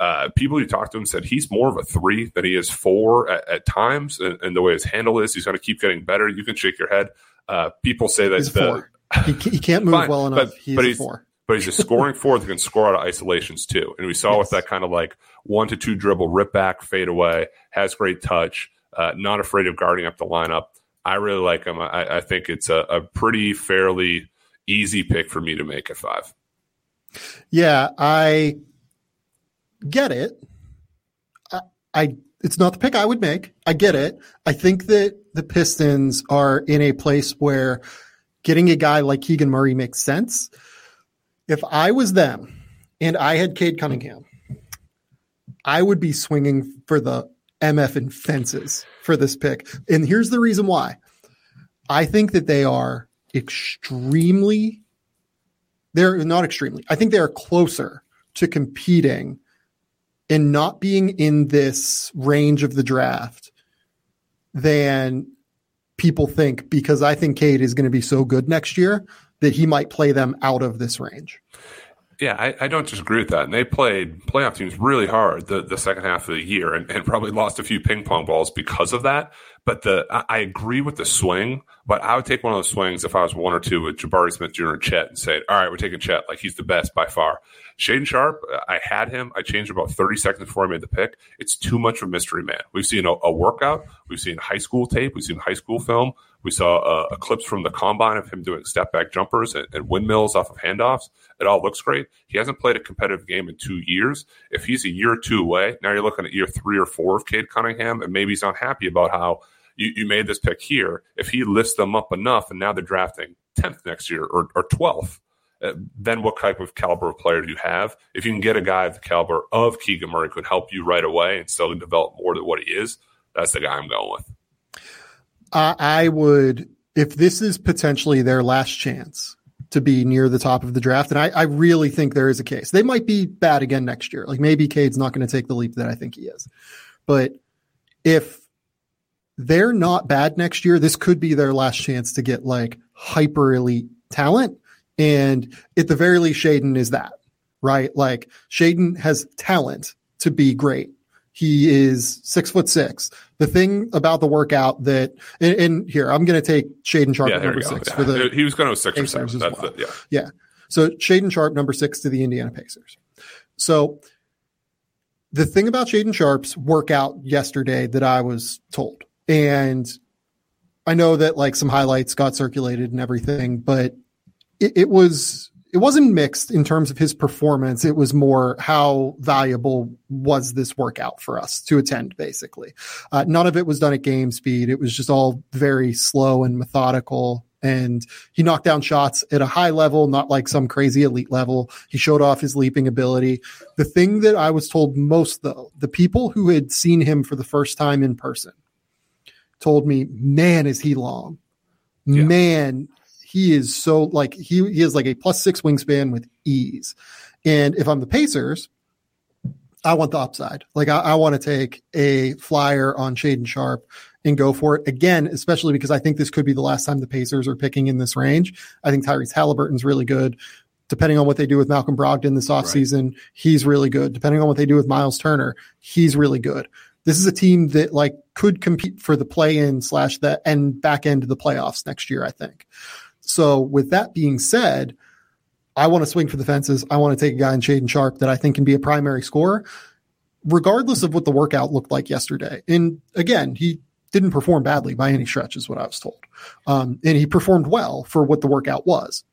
Uh, people who talked to him said he's more of a three than he is four at, at times, and, and, the way his handle is, he's going to keep getting better. You can shake your head. Uh, people say that he's the, he, he, can't move fine, well enough. But, he's but he's, four but he's a scoring four that can score out of isolations too. And we saw yes. with that kind of like one to two dribble, rip back, fade away, has great touch, uh, not afraid of guarding up the lineup. I really like him. I, I think it's a, a, pretty fairly easy pick for me to make at five. Yeah, I get it. I, I it's not the pick I would make. I get it. I think that the Pistons are in a place where getting a guy like Keegan Murray makes sense if I was them and I had Cade Cunningham, I would be swinging for the MF and fences for this pick. And here's the reason why. I think that they are extremely, they're not extremely, I think they are closer to competing and not being in this range of the draft than people think because I think Cade is going to be so good next year that he might play them out of this range. Yeah, I, I, don't disagree with that. And they played playoff teams really hard the, the second half of the year and, and probably lost a few ping pong balls because of that. But the I, I, agree with the swing, but I would take one of those swings if I was one or two with Jabari Smith Jr. and Chet and say, all right, we're taking Chet. Like he's the best by far. Shaedon Sharpe, I had him. I changed about 30 seconds before I made the pick. It's too much of a mystery man. We've seen a, a workout. We've seen high school tape. We've seen high school film. We saw uh, clips from the combine of him doing step back jumpers and, and, windmills off of handoffs. It all looks great. He hasn't played a competitive game in two years. If he's a year or two away, now you're looking at year three or four of Cade Cunningham, and maybe he's not happy about how you, you made this pick here. If he lifts them up enough, and now they're drafting 10th next year or, or 12th, uh, then what type of caliber of player do you have? If you can get a guy of the caliber of Keegan Murray could help you right away and still develop more than what he is, that's the guy I'm going with. I would, if this is potentially their last chance to be near the top of the draft, and I, I really think there is a case. They might be bad again next year. Like maybe Cade's not going to take the leap that I think he is. But if they're not bad next year, this could be their last chance to get like hyper elite talent And at the very least, Shaedon is that, right? Like Shaedon has talent to be great. He is six foot six. The thing about the workout that, and, and here, I'm going to take Shaedon Sharpe Yeah, number six Yeah. for the he was going to six or seven. That's well. the, yeah. Yeah. So Shaedon Sharpe, number six to the Indiana Pacers. So the thing about Shaedon Sharpe's workout yesterday that I was told, and I know that like some highlights got circulated and everything, but it, it was it wasn't mixed in terms of his performance. It was more how valuable was this workout for us to attend, basically. Uh, none of it was done at game speed. It was just all very slow and methodical. And he knocked down shots at a high level, not like some crazy elite level. He showed off his leaping ability. The thing that I was told most, though, the people who had seen him for the first time in person told me, man, is he long. Yeah. Man, he is so like he he is like a plus six wingspan with ease. And if I'm the Pacers, I want the upside. Like I, I want to take a flyer on Shaedon Sharpe and go for it again, especially because I think this could be the last time the Pacers are picking in this range. I think Tyrese Halliburton's really good. Depending on what they do with Malcolm Brogdon this offseason, he's really good. Depending on what they do with Miles Turner, he's really good. This is a team that like could compete for the play in slash the end back end of the playoffs next year, I think. So with that being said, I want to swing for the fences. I want to take a guy in Shaedon Sharpe that I think can be a primary scorer, regardless of what the workout looked like yesterday. And again, he didn't perform badly by any stretch, is what I was told. Um, and he performed well for what the workout was.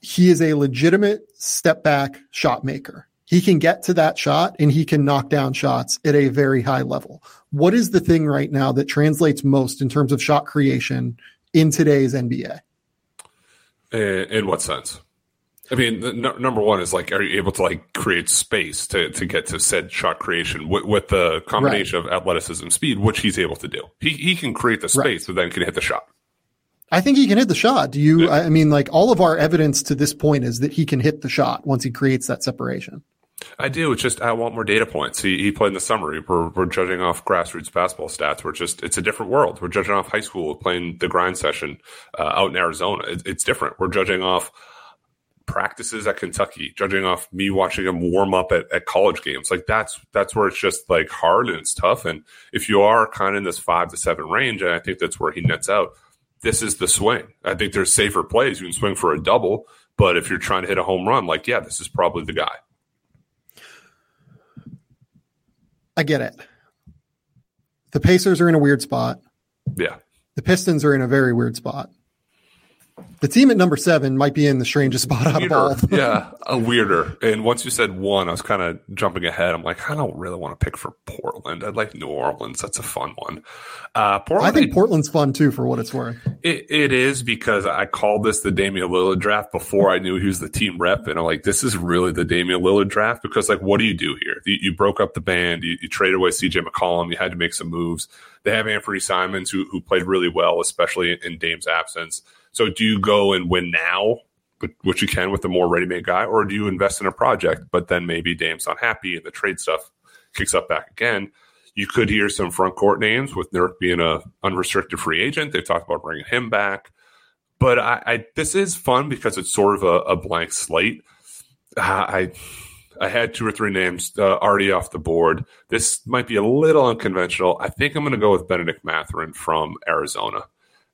He is a legitimate step back shot maker. He can get to that shot and he can knock down shots at a very high level. What is the thing right now that translates most in terms of shot creation in today's NBA? In, uh, in what sense? I mean, the, n- number one is like, are you able to like create space to, to get to said shot creation with, with the combination of athleticism, speed, which he's able to do. He he can create the space, Right. but then can hit the shot. I think he can hit the shot. Do you? Yeah. I mean, like all of our evidence to this point is that he can hit the shot once he creates that separation. I do. It's just I want more data points. He, he played in the summer. We're, we're judging off grassroots basketball stats. We're just it's a different world. We're judging off high school playing the grind session uh, out in Arizona. It, it's different. We're judging off practices at Kentucky, judging off me watching him warm up at, at college games. Like that's that's where it's just like hard and it's tough. And if you are kind of in this five to seven range, and I think that's where he nets out. This is the swing. I think there's safer plays. You can swing for a double, but if you're trying to hit a home run, like yeah, this is probably the guy. I get it. The Pacers are in a weird spot. Yeah. The Pistons are in a very weird spot. The team at number seven might be in the strangest spot out of all. Yeah, a weirder. And once you said one, I was kind of jumping ahead. I'm like, I don't really want to pick for Portland. I'd like New Orleans. That's a fun one. Uh, Portland, I think Portland's fun too, for what it's worth. it, it is because I called this the Damian Lillard draft before I knew he was the team rep, and I'm like, this is really the Damian Lillard draft because, like, what do you do here? You, you broke up the band, you, you traded away C.J. McCollum, you had to make some moves. They have Anthony Simons who who played really well, especially in, in Dame's absence. So, do you go and win now, which you can with a more ready-made guy, or do you invest in a project, but then maybe Dame's unhappy and the trade stuff kicks up back again? You could hear some front court names with Nurk being a unrestricted free agent. They've talked about bringing him back, but I, I this is fun because it's sort of a, a blank slate. Uh, I I had two or three names uh, already off the board. This might be a little unconventional. I think I'm going to go with Bennedict Mathurin from Arizona.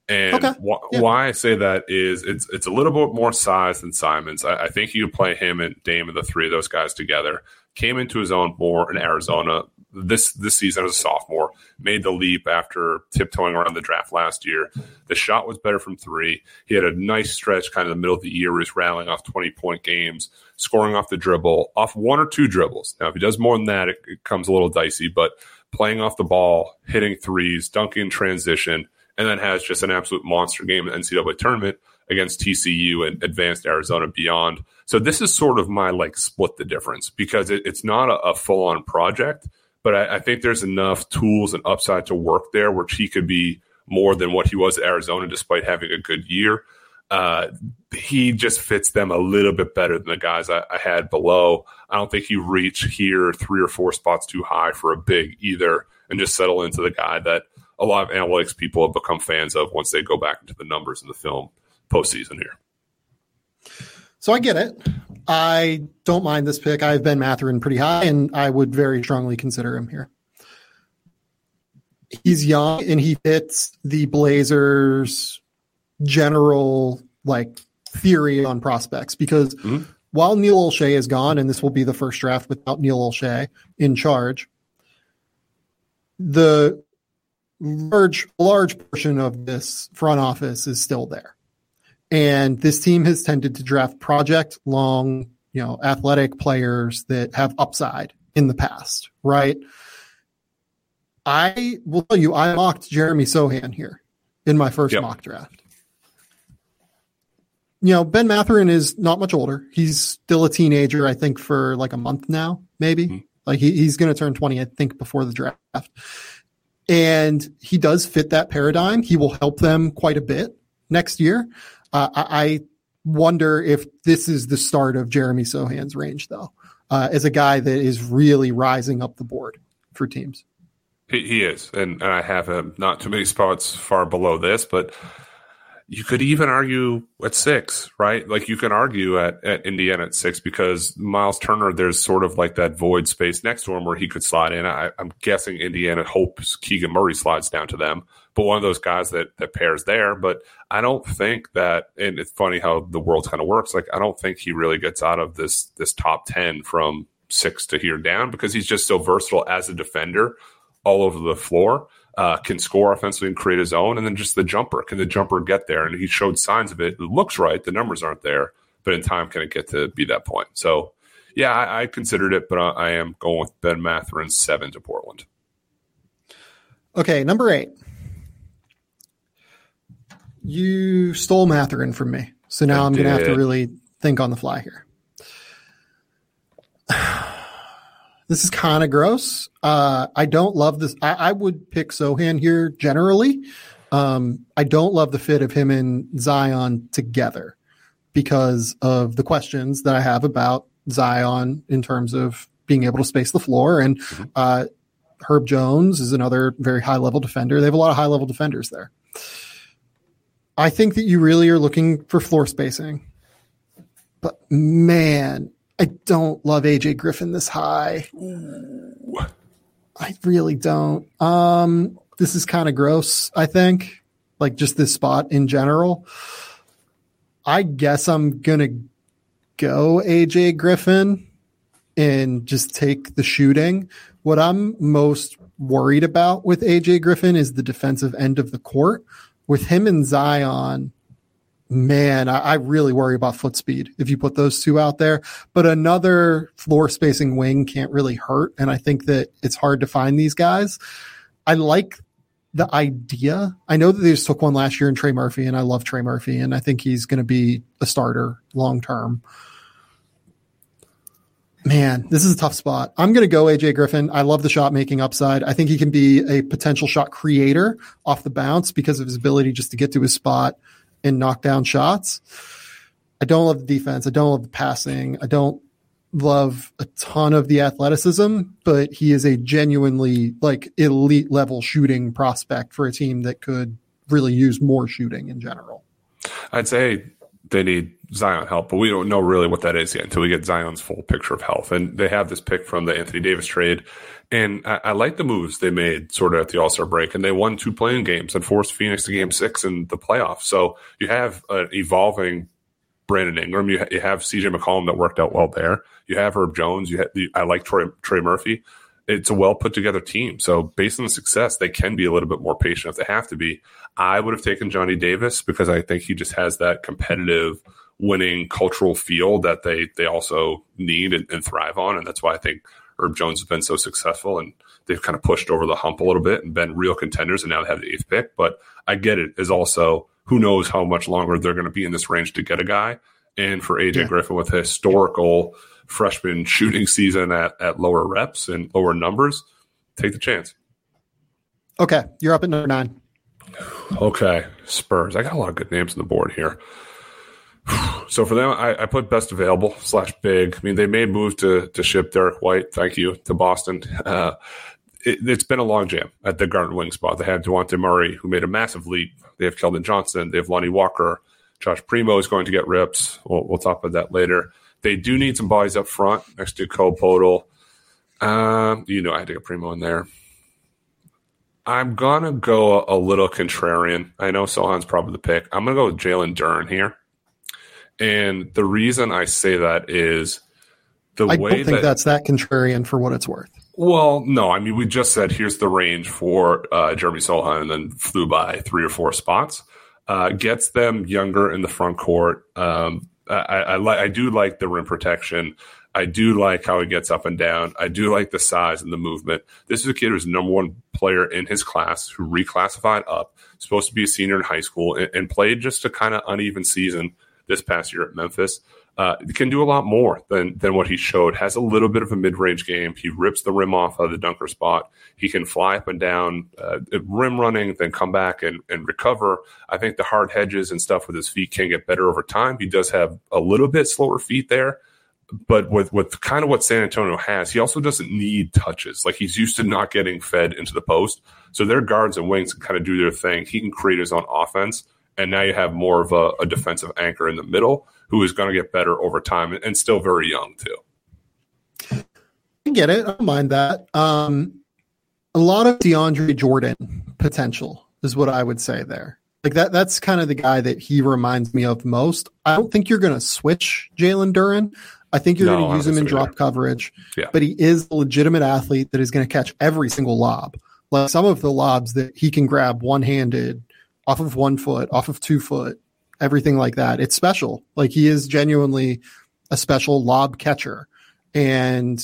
And Okay. wh- Yeah. why I say that is it's it's a little bit more size than Simons. I, I think you play him and Dame and the three of those guys together. Came into his own more in Arizona this this season as a sophomore. Made the leap after tiptoeing around the draft last year. The shot was better from three. He had a nice stretch kind of the middle of the year where he's rallying off 20 point games, scoring off the dribble, off one or two dribbles. Now, if he does more than that, it, it comes a little dicey, but playing off the ball, hitting threes, dunking in transition, and then has just an absolute monster game in the NCAA tournament against TCU and advanced Arizona beyond. So this is sort of my like split the difference because it, it's not a, a full on project, but I, I think there's enough tools and upside to work there, which he could be more than what he was at Arizona, despite having a good year. Uh, he just fits them a little bit better than the guys I, I had below. I don't think he reach here three or four spots too high for a big either, and just settle into the guy that a lot of analytics people have become fans of once they go back into the numbers in the film postseason here. So I get it. I don't mind this pick. I have Ben Mathurin pretty high, and I would very strongly consider him here. He's young and he fits the Blazers' general like theory on prospects because mm-hmm. while Neil Olshey is gone, and this will be the first draft without Neil Olshey in charge, the large large portion of this front office is still there. And this team has tended to draft project long, you know, athletic players that have upside in the past, right? I will tell you, I mocked Jeremy Sochan here in my first yep. mock draft. You know, Ben Mathurin is not much older. He's still a teenager, I think, for like a month now, maybe. Mm-hmm. Like he, he's going to turn 20, I think, before the draft. And he does fit that paradigm. He will help them quite a bit next year. Uh, I, wonder if this is the start of Jeremy Sochan's range, though, uh, as a guy that is really rising up the board for teams. He, he is, and, and I have him not too many spots far below this, but you could even argue at six, right? Like you can argue at, at Indiana at six because Miles Turner, there's sort of like that void space next to him where he could slide in. I, am guessing Indiana hopes Keegan Murray slides down to them, but one of those guys that, that pairs there. But I don't think that, and it's funny how the world kind of works. Like, I don't think he really gets out of this, this top 10 from six to here down because he's just so versatile as a defender all over the floor uh, can score offensively and create his own, and then just the jumper. Can the jumper get there? And he showed signs of it. It looks right. The numbers aren't there, but in time, can it get to be that point? So, yeah, I, I considered it, but I, I am going with Ben Mathurin seven to Portland. Okay, number eight. You stole Mathurin from me, so now I am going to have to really think on the fly here. This is kind of gross. Uh, I don't love this. I, I, would pick Sochan here generally. Um, I don't love the fit of him and Zion together because of the questions that I have about Zion in terms of being able to space the floor. And mm-hmm. uh, Herb Jones is another very high level defender. They have a lot of high level defenders there. I think that you really are looking for floor spacing. But man, I don't love AJ Griffin this high. Ooh. I really don't. Um, this is kind of gross, I think. Like just this spot in general. I guess I'm gonna go AJ Griffin and just take the shooting. What I'm most worried about with AJ Griffin is the defensive end of the court. With him and Zion, man, I, I, really worry about foot speed if you put those two out there. But another floor spacing wing can't really hurt. And I think that it's hard to find these guys. I like the idea. I know that they just took one last year in Trey Murphy, and I love Trey Murphy, and I think he's going to be a starter long term. Man, this is a tough spot. I'm going to go AJ Griffin. I love the shot making upside. I think he can be a potential shot creator off the bounce because of his ability just to get to his spot and knockdown shots. I don't love the defense. I don't love the passing. I don't love a ton of the athleticism, but he is a genuinely like elite level shooting prospect for a team that could really use more shooting in general. I'd say they need Zion help, but we don't know really what that is yet until we get Zion's full picture of health. And they have this pick from the Anthony Davis trade. And I, I like the moves they made sort of at the All Star break. And they won two playing games and forced Phoenix to game six in the playoffs. So you have an evolving Brandon Ingram. You, ha- you have CJ McCollum that worked out well there. You have Herb Jones. You the, I like Troy, Trey Murphy. It's a well put together team. So based on the success, they can be a little bit more patient if they have to be. I would have taken Johnny Davis because I think he just has that competitive – winning cultural feel that they they also need and, and, thrive on, and that's why I think Herb Jones has been so successful and they've kind of pushed over the hump a little bit and been real contenders, and now they have the eighth pick. But I get it is also who knows how much longer they're going to be in this range to get a guy, and for AJ yeah. Griffin with historical freshman shooting season at at lower reps and lower numbers, take the chance. Okay, you're up at number nine. Okay, Spurs. I got a lot of good names on the board here. So for them, I, I, put best available slash big. I mean, they made move to to ship Derrick White. Thank you to Boston. Uh, it, has been a long jam at the guard wing spot. They had Dejounte Murray, who made a massive leap. They have Keldon Johnson. They have Lonnie Walker. Josh Primo is going to get rips. We'll, we'll talk about that later. They do need some bodies up front next to Cole. Um, you know, I had to get Primo in there. I'm gonna go a, little contrarian. I know Sochan's probably the pick. I'm gonna go with Jalen Duren here, and the reason I say that is the I way don't think that, that's that contrarian for what it's worth. Well, no, I mean we just said here's the range for uh, Jeremy Sochan, and then flew by three or four spots. Uh, gets them younger in the front court. Um, I, I, I do like the rim protection. I do like how he gets up and down. I do like the size and the movement. This is a kid who's number one player in his class who reclassified up, supposed to be a senior in high school, and, and played just a kind of uneven season this past year at Memphis. Uh, can do a lot more than than what he showed. Has a little bit of a mid range game. He rips the rim off of the dunker spot. He can fly up and down, uh, rim running, then come back and, and recover. I think the hard hedges and stuff with his feet can get better over time. He does have a little bit slower feet there, but with with kind of what San Antonio has, he also doesn't need touches. Like he's used to not getting fed into the post. So their guards and wings can kind of do their thing. He can create his own offense, and now you have more of a, a defensive anchor in the middle who is going to get better over time and still very young too. I get it. I don't mind that. Um, a lot of DeAndre Jordan potential is what I would say there. Like that, that's kind of the guy that he reminds me of most. I don't think you're going to switch Jalen Duren. I think you're no, going to use him in drop coverage, yeah. but he is a legitimate athlete that is going to catch every single lob. Like some of the lobs that he can grab one handed, off of one foot, off of two foot, everything like that. It's special. Like he is genuinely a special lob catcher, and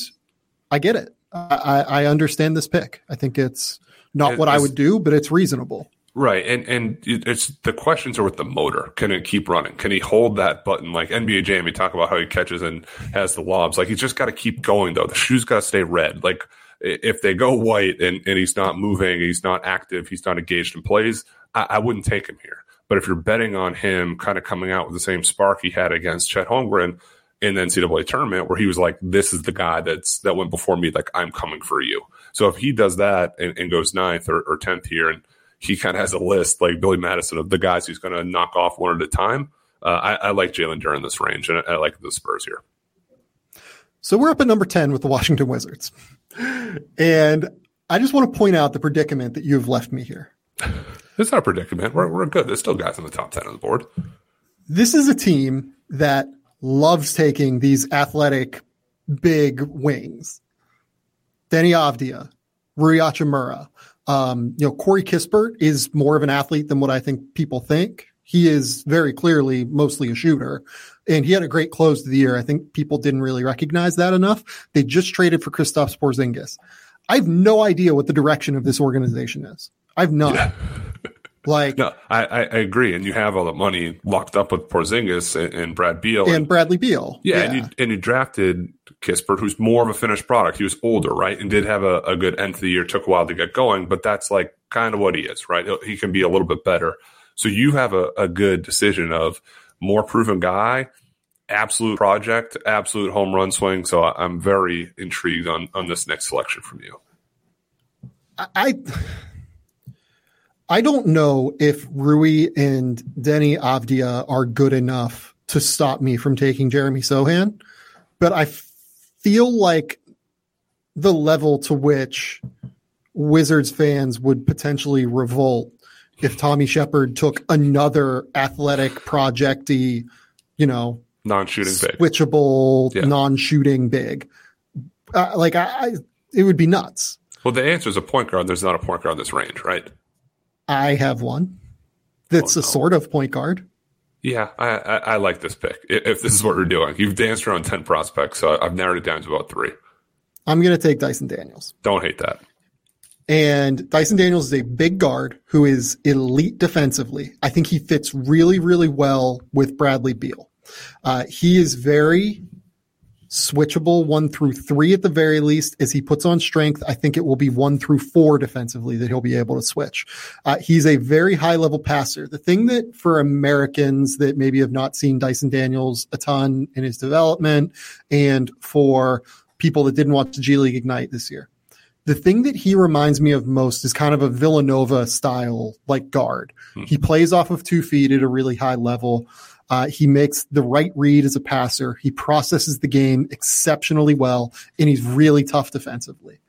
I get it. I, I understand this pick. I think it's not what I would do, but it's reasonable. Right, and and it's the questions are with the motor. Can it keep running? Can he hold that button like NBA Jam? We talk about how he catches and has the lobs. Like he's just got to keep going though. The shoes got to stay red. Like if they go white and, and he's not moving, he's not active, he's not engaged in plays, I, I wouldn't take him here. But if you're betting on him kind of coming out with the same spark he had against Chet Holmgren in the NCAA tournament, where he was like, "This is the guy that's that went before me. Like I'm coming for you." So if he does that and, and goes ninth or, or tenth here and he kind of has a list like Billy Madison of the guys he's going to knock off one at a time. Uh, I, I, like Jalen Duren this range, and I, I, like the Spurs here. So we're up at number 10 with the Washington Wizards. And I just want to point out the predicament that you've left me here. It's a predicament. We're, we're good. There's still guys in the top 10 on the board. This is a team that loves taking these athletic big wings. Deni Avdija, Rui Hachimura, um, you know, Corey Kispert is more of an athlete than what I think people think. He is very clearly mostly a shooter, and he had a great close to the year. I think people didn't really recognize that enough. They just traded for Kristaps Porzingis. I have no idea what the direction of this organization is. I've none. Yeah. Like, no, I, I, agree, and you have all the money locked up with Porzingis and, and Brad Beal and, and, Bradley Beal. Yeah, yeah, and you and you drafted Kispert, who's more of a finished product. He was older, right, and did have a, a good end to the year. Took a while to get going, but that's like kind of what he is, right? He can be a little bit better. So you have a, a good decision of more proven guy, absolute project, absolute home run swing. So I'm very intrigued on on this next selection from you. I I don't know if Rui and Deni Avdija are good enough to stop me from taking Jeremy Sochan, but I feel like the level to which Wizards fans would potentially revolt if Tommy Sheppard took another athletic projecty, you know, non-shooting switchable, yeah. non-shooting big. Uh, like I, I, it would be nuts. Well, the answer is a point guard. There's not a point guard in this range, right? I have one that's oh, no. a sort of point guard. Yeah, I, I, I, like this pick. If this is what we're doing, you've danced around 10 prospects, so I've narrowed it down to about three. I'm going to take Dyson Daniels. Don't hate that. And Dyson Daniels is a big guard who is elite defensively. I think he fits really, really well with Bradley Beal. Uh, he is very switchable one through three at the very least. As he puts on strength, I think it will be one through four defensively that he'll be able to switch. Uh, he's a very high level passer. The thing that for Americans that maybe have not seen Dyson Daniels a ton in his development and for people that didn't watch the G League Ignite this year, The thing that he reminds me of most is kind of a Villanova style like guard. Hmm. He plays off of two feet at a really high level. Uh, he makes the right read as a passer. He processes the game exceptionally well, and he's really tough defensively.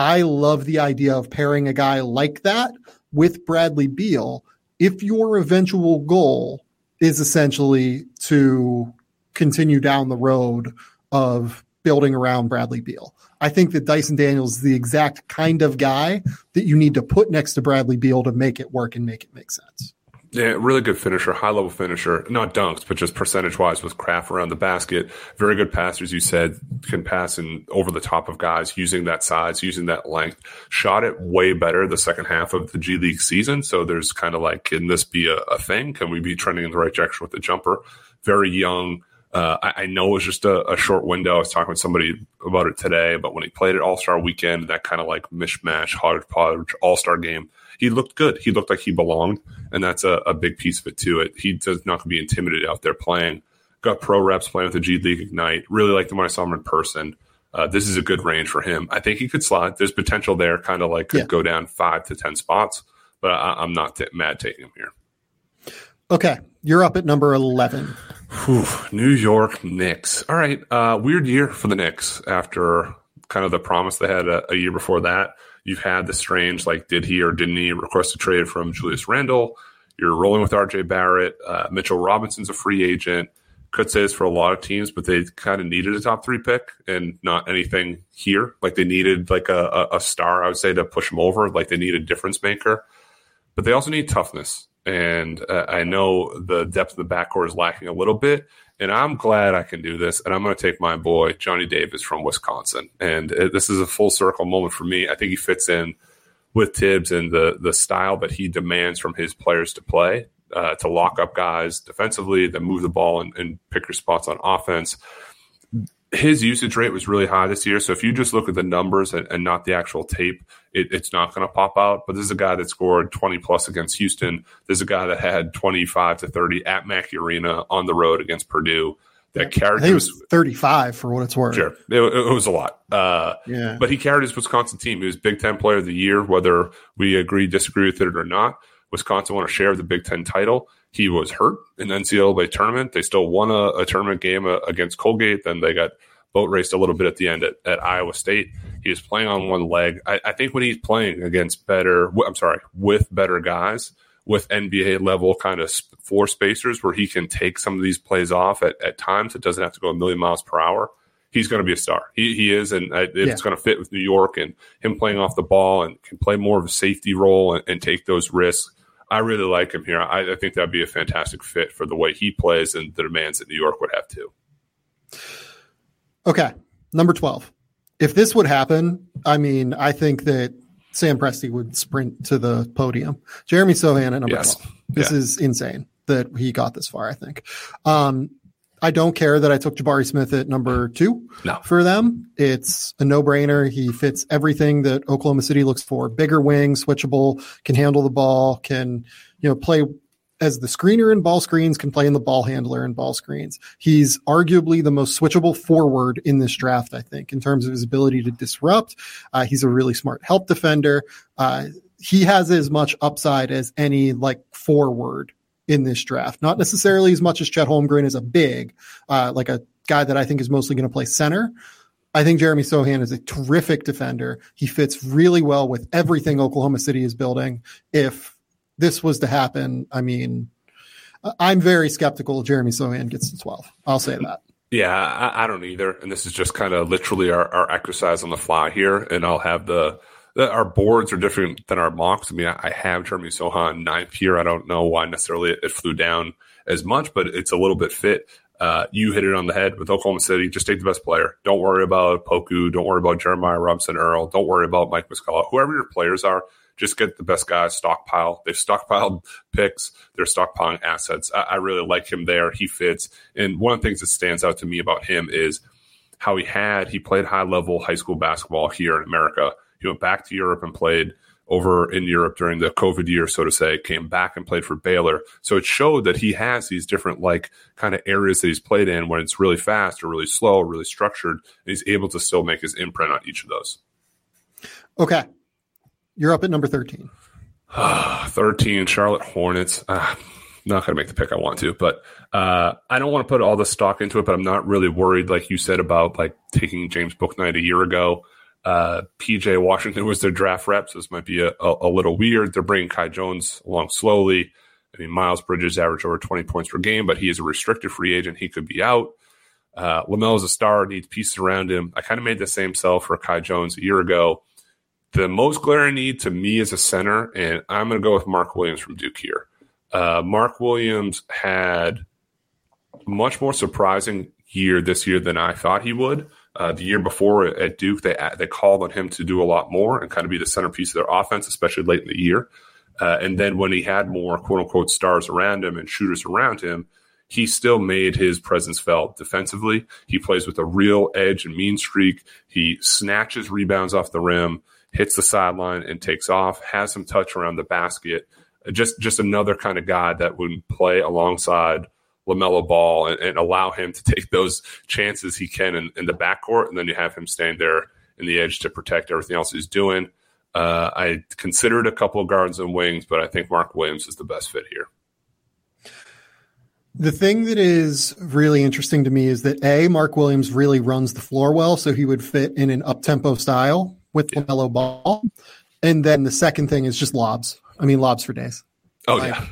I love the idea of pairing a guy like that with Bradley Beal if your eventual goal is essentially to continue down the road of building around Bradley Beal. I think that Dyson Daniels is the exact kind of guy that you need to put next to Bradley Beal to make it work and make it make sense. Yeah, really good finisher, high level finisher, not dunks, but just percentage wise with craft around the basket. Very good passers, you said, can pass in over the top of guys using that size, using that length. Shot it way better the second half of the G League season. So there's kind of like, can this be a, a thing? Can we be trending in the right direction with the jumper? Very young. Uh, I, I, know it was just a, a, short window. I was talking with somebody about it today, but when he played at All Star Weekend, that kind of like mishmash, hodgepodge All Star game he looked good. He looked like he belonged, and that's a, a big piece of it too. It he does not be intimidated out there playing. Got pro reps playing with the G League Ignite. Really like the when I saw him in person. Uh, this is a good range for him. I think he could slide. There's potential there, kind of like could yeah. go down five to ten spots, but I, am not t- mad taking him here. Okay, you're up at number eleven. Whew, New York Knicks. All right, uh, weird year for the Knicks after kind of the promise they had a, a year before that. You've had the strange, like, did he or didn't he request a trade from Julius Randle? You're rolling with RJ Barrett. Uh, Mitchell Robinson's a free agent. Could say this for a lot of teams, but they kind of needed a top three pick and not anything here. Like they needed like a, a, a star, I would say, to push them over. Like they need a difference maker, but they also need toughness. And uh, I know the depth of the backcourt is lacking a little bit and I'm glad I can do this. And I'm going to take my boy Johnny Davis from Wisconsin, and it, this is a full circle moment for me. I think he fits in with Thibs and the the style that he demands from his players to play, uh, to lock up guys defensively, then move the ball and, and pick your spots on offense his usage rate was really high this year. So if you just look at the numbers and, and not the actual tape, it, it's not going to pop out. But this is a guy that scored 20 plus against Houston. There's a guy that had 25 to 30 at Mackey Arena on the road against Purdue. That carried. It was 35 for what it's worth. Sure, it, it was a lot. Uh, yeah, but he carried his Wisconsin team. He was Big Ten Player of the Year, whether we agree disagree with it or not. Wisconsin won a share of the Big Ten title. He was hurt in the NCAA tournament. They still won a, a tournament game uh, against Colgate. Then they got boat raced a little bit at the end at, at Iowa State. He was playing on one leg. I, I, think when he's playing against better, I'm sorry, with better guys, with NBA level kind of four spacers where he can take some of these plays off at, at times, it doesn't have to go a million miles per hour. He's going to be a star. He, he is, and it's yeah. going to fit with New York and him playing off the ball and can play more of a safety role and, and take those risks I really like him here. I, I think that'd be a fantastic fit for the way he plays and the demands that New York would have too. Okay, number twelve. If this would happen, I mean, I think that Sam Presti would sprint to the podium. Jeremy Sochan at number yes. 12. This yeah. is insane that he got this far, I think. Um, I don't care that I took Jabari Smith at number two no. for them. It's a no brainer. He fits everything that Oklahoma City looks for. Bigger wing, switchable, can handle the ball, can, you know, play as the screener in ball screens, can play in the ball handler in ball screens. He's arguably the most switchable forward in this draft, I think, in terms of his ability to disrupt. Uh, he's a really smart help defender. Uh, he has as much upside as any like forward in this draft. Not necessarily as much as Chet Holmgren is a big, uh, like a guy that I think is mostly going to play center. I think Jeremy Sochan is a terrific defender. He fits really well with everything Oklahoma City is building. If this was to happen, I mean, I'm very skeptical Jeremy Sochan gets to 12. I'll say that. Yeah, I, I don't either. And this is just kind of literally our, our exercise on the fly here. And I'll have the our boards are different than our mocks. I mean, I, have Jeremy Sochan ninth here. I don't know why necessarily it, it, flew down as much, but it's a little bit fit. Uh, you hit it on the head with Oklahoma City. Just take the best player. Don't worry about Poku. Don't worry about Jeremiah Robinson Earl. Don't worry about Mike Muscala. Whoever your players are, just get the best guys, stockpile. They've stockpiled picks, they're stockpiling assets. I, I really like him there. He fits. And one of the things that stands out to me about him is how he had, he played high level high school basketball here in America he went back to Europe and played over in Europe during the COVID year, so to say, came back and played for Baylor. So it showed that he has these different like kind of areas that he's played in when it's really fast or really slow or really structured, and he's able to still make his imprint on each of those. Okay. You're up at number 13. 13, Charlotte Hornets. Uh, not going to make the pick I want to, but uh, I don't want to put all the stock into it, but I'm not really worried, like you said, about like taking James Bouknight a year ago. Uh, PJ Washington was their draft rep, so this might be a, a, a, little weird. They're bringing Kai Jones along slowly. I mean, Miles Bridges averaged over 20 points per game, but he is a restricted free agent. He could be out. Uh, LaMelo is a star, needs pieces around him. I kind of made the same sell for Kai Jones a year ago. The most glaring need to me is a center, and I'm going to go with Mark Williams from Duke here. Uh, Mark Williams had much more surprising year this year than I thought he would. Uh, the year before at Duke, they they called on him to do a lot more and kind of be the centerpiece of their offense, especially late in the year. Uh, and then when he had more quote unquote stars around him and shooters around him, he still made his presence felt defensively. He plays with a real edge and mean streak. He snatches rebounds off the rim, hits the sideline, and takes off. Has some touch around the basket. Just just another kind of guy that would play alongside LaMelo Ball and, and, allow him to take those chances he can in, in, the backcourt, and then you have him stand there in the edge to protect everything else he's doing. Uh, I considered a couple of guards and wings, but I think Mark Williams is the best fit here. The thing that is really interesting to me is that A, Mark Williams really runs the floor well, so he would fit in an up tempo style with yeah. LaMelo Ball. And then the second thing is just lobs. I mean, lobs for days. Oh, like, yeah.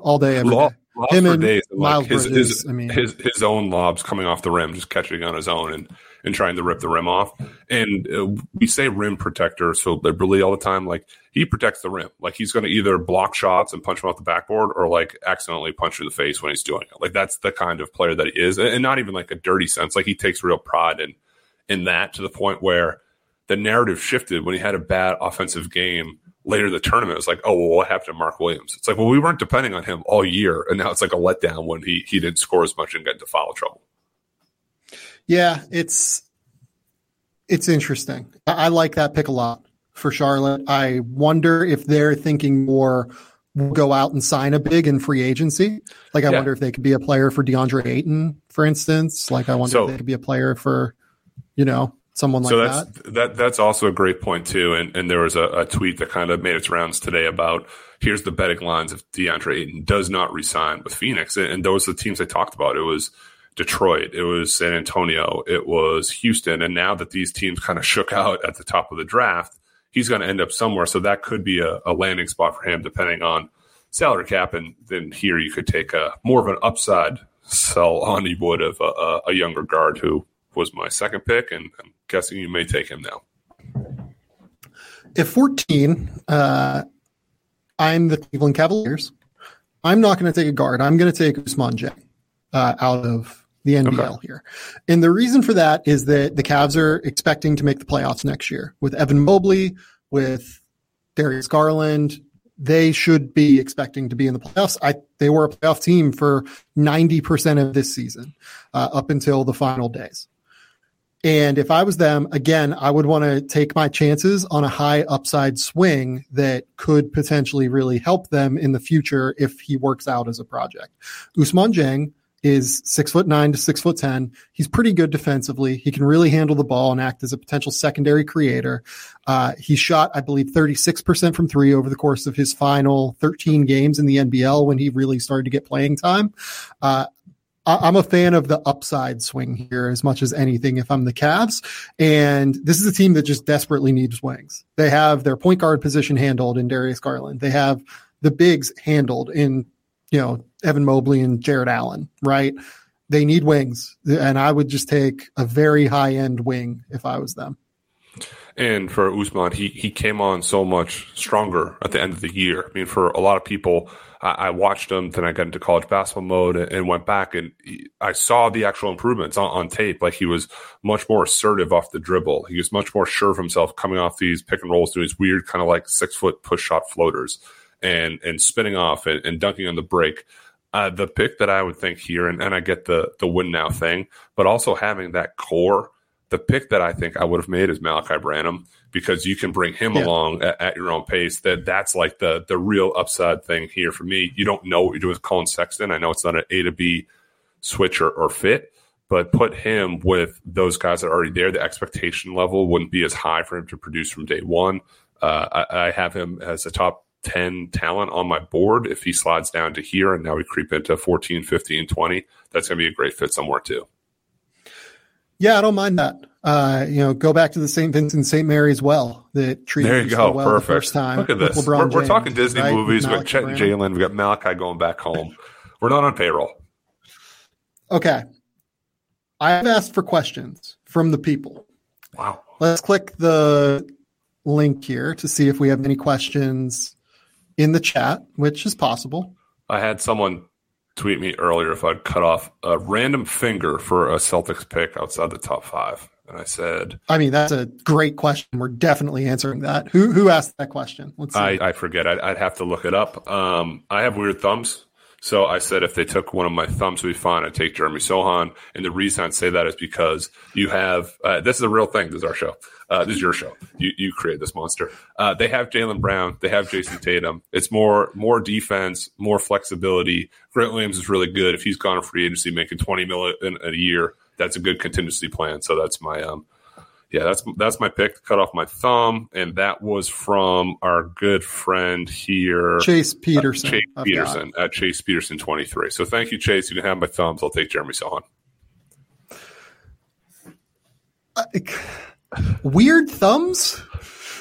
All day, every Lob, day. Lobs Him for days. Like his, Bridges, his, I mean, his, his own lobs coming off the rim, just catching on his own and, and trying to rip the rim off. And uh, we say rim protector so liberally all the time. Like, he protects the rim. Like, he's going to either block shots and punch him off the backboard or, like, accidentally punch in the face when he's doing it. Like, that's the kind of player that he is. And not even like a dirty sense. Like, he takes real pride in, in that to the point where the narrative shifted when he had a bad offensive game later in the tournament. It was like, oh, well, what happened to Mark Williams? It's like, well, we weren't depending on him all year, and now it's like a letdown when he he didn't score as much and get into foul trouble. Yeah, it's it's interesting. I, I like that pick a lot for Charlotte. I wonder if they're thinking more go out and sign a big in free agency. Like I yeah. wonder if they could be a player for DeAndre Ayton, for instance. Like I wonder so, if they could be a player for, you know, someone like so that's, that. That that's also a great point too. And and there was a, a, tweet that kind of made its rounds today about here's the betting lines if DeAndre Ayton does not resign with Phoenix. And, and those are the teams they talked about. It was Detroit, it was San Antonio, it was Houston. And now that these teams kind of shook out at the top of the draft, he's going to end up somewhere. So that could be a, a landing spot for him, depending on salary cap. And then here you could take a more of an upside sell on you would of a, a younger guard who was my second pick, and I'm guessing you may take him now. At 14, uh, I'm the Cleveland Cavaliers. I'm not going to take a guard. I'm going to take Ousmane Dieng uh, out of the NBL okay. here. And the reason for that is that the Cavs are expecting to make the playoffs next year with Evan Mobley, with Darius Garland. They should be expecting to be in the playoffs. I, they were a playoff team for 90% of this season uh, up until the final days. And if I was them, again, I would want to take my chances on a high upside swing that could potentially really help them in the future if he works out as a project. Ousmane Dieng is six foot nine to six foot 10. He's pretty good defensively. He can really handle the ball and act as a potential secondary creator. Uh, he shot, I believe, 36% from three over the course of his final 13 games in the NBL when he really started to get playing time. Uh, I'm a fan of the upside swing here as much as anything if I'm the Cavs. And this is a team that just desperately needs wings. They have their point guard position handled in Darius Garland. They have the bigs handled in, you know, Evan Mobley and Jarrett Allen, right? They need wings. And I would just take a very high end wing if I was them. And for Ousmane, he he came on so much stronger at the end of the year. I mean, for a lot of people, I, I watched him, then I got into college basketball mode and, and went back, and he, I saw the actual improvements on, on, tape. Like he was much more assertive off the dribble. He was much more sure of himself coming off these pick and rolls, doing these weird kind of like six foot push shot floaters, and and spinning off and, and dunking on the break. Uh, the pick that I would think here, and, and I get the the win now thing, but also having that core the pick that I think I would have made is Malaki Branham because you can bring him yeah. along at, at, your own pace. That that's like the the real upside thing here for me. You don't know what you're doing with Collin Sexton. I know it's not an A to B switch or, or fit, but put him with those guys that are already there. The expectation level wouldn't be as high for him to produce from day one. Uh, I, I, have him as a top 10 talent on my board. If he slides down to here and now we creep into 14, 15, 20, that's going to be a great fit somewhere too. Yeah, I don't mind that. Uh, you know, go back to the St. Vincent St. Mary's well that treated there you go. So well Perfect. the first time. Look at this. We're, we're talking Disney right? movies. We Malaki got Chet and. Jalen. We've got Malaki going back home. We're not on payroll. Okay. I have asked for questions from the people. Wow. Let's click the link here to see if we have any questions in the chat, which is possible. I had someone tweet me earlier if I'd cut off a random finger for a Celtics pick outside the top five. And I said, I mean, that's a great question. We're definitely answering that. Who who asked that question? Let's see. I, I forget. I'd, I'd have to look it up. Um, I have weird thumbs. So I said if they took one of my thumbs, we'd be fine. I'd take Jeremy Sochan. And the reason I'd say that is because you have uh, this is a real thing. This is our show. Uh, this is your show. You you create this monster. Uh, they have Jaylen Brown. They have Jayson Tatum. It's more more defense, more flexibility. Grant Williams is really good. If he's gone free agency, making twenty million a year, that's a good contingency plan. So that's my um, yeah, that's that's my pick. Cut off my thumb, and that was from our good friend here, Chase Peterson. uh, Chase I've Peterson at Chase Peterson twenty three. So thank you, Chase. You can have my thumbs. I'll take Jeremy Sochan. it. Weird thumbs.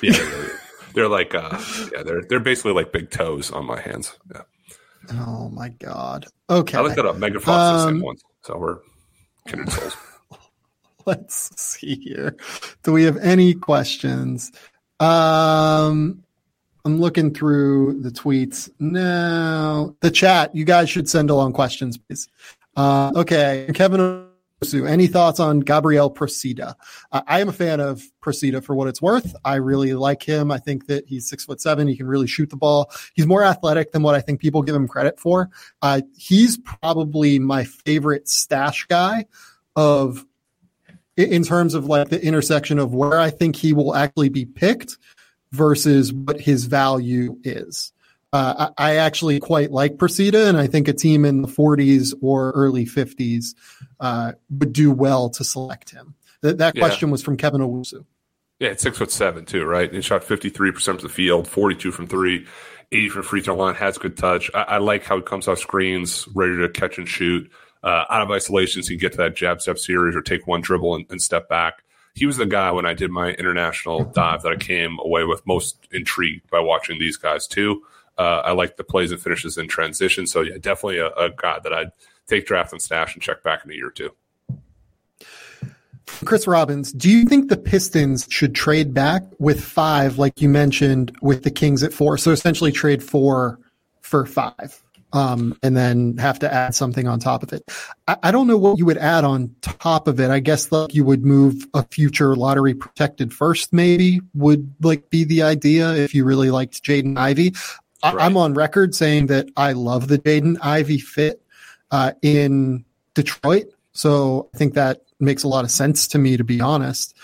Yeah, they're, they're like uh, yeah, they're they're basically like big toes on my hands. Yeah, Oh my god. Okay. I looked that up. Megan Fox is the Um, same one, so we're kindred souls. Let's see here. Do we have any questions? Um, I'm looking through the tweets now. The chat. You guys should send along questions, please. Uh, okay, Kevin. Any thoughts on Gabriele Procida? Uh, I am a fan of Procida for what it's worth. I really like him. I think that he's six foot seven. He can really shoot the ball. He's more athletic than what I think people give him credit for. Uh, he's probably my favorite stash guy of in terms of like the intersection of where I think he will actually be picked versus what his value is. Uh, I, actually quite like Procida, and I think a team in the 40s or early 50s uh, would do well to select him. That, that Yeah. question was from Kevin Owusu. Yeah, it's six foot seven too, right? He shot fifty three percent from the field, forty two from three, 80 from free throw line. Has good touch. I, I like how he comes off screens, ready to catch and shoot. Uh, out of isolations, he can get to that jab step series or take one dribble and, and step back. He was the guy when I did my international dive that I came away with most intrigued by watching these guys too. Uh, I like the plays and finishes in transition. So yeah, definitely a, a guy that I'd take draft and stash and check back in a year or two. Chris Robbins, do you think the Pistons should trade back with five, like you mentioned, with the Kings at four? So essentially trade four for five, um, and then have to add something on top of it. I, I don't know what you would add on top of it. I guess like you would move a future lottery protected first, maybe would like be the idea if you really liked Jaden Ivey. I, Right. I'm on record saying that I love the Jaden Ivey fit uh, in Detroit. So I think that makes a lot of sense to me, to be honest.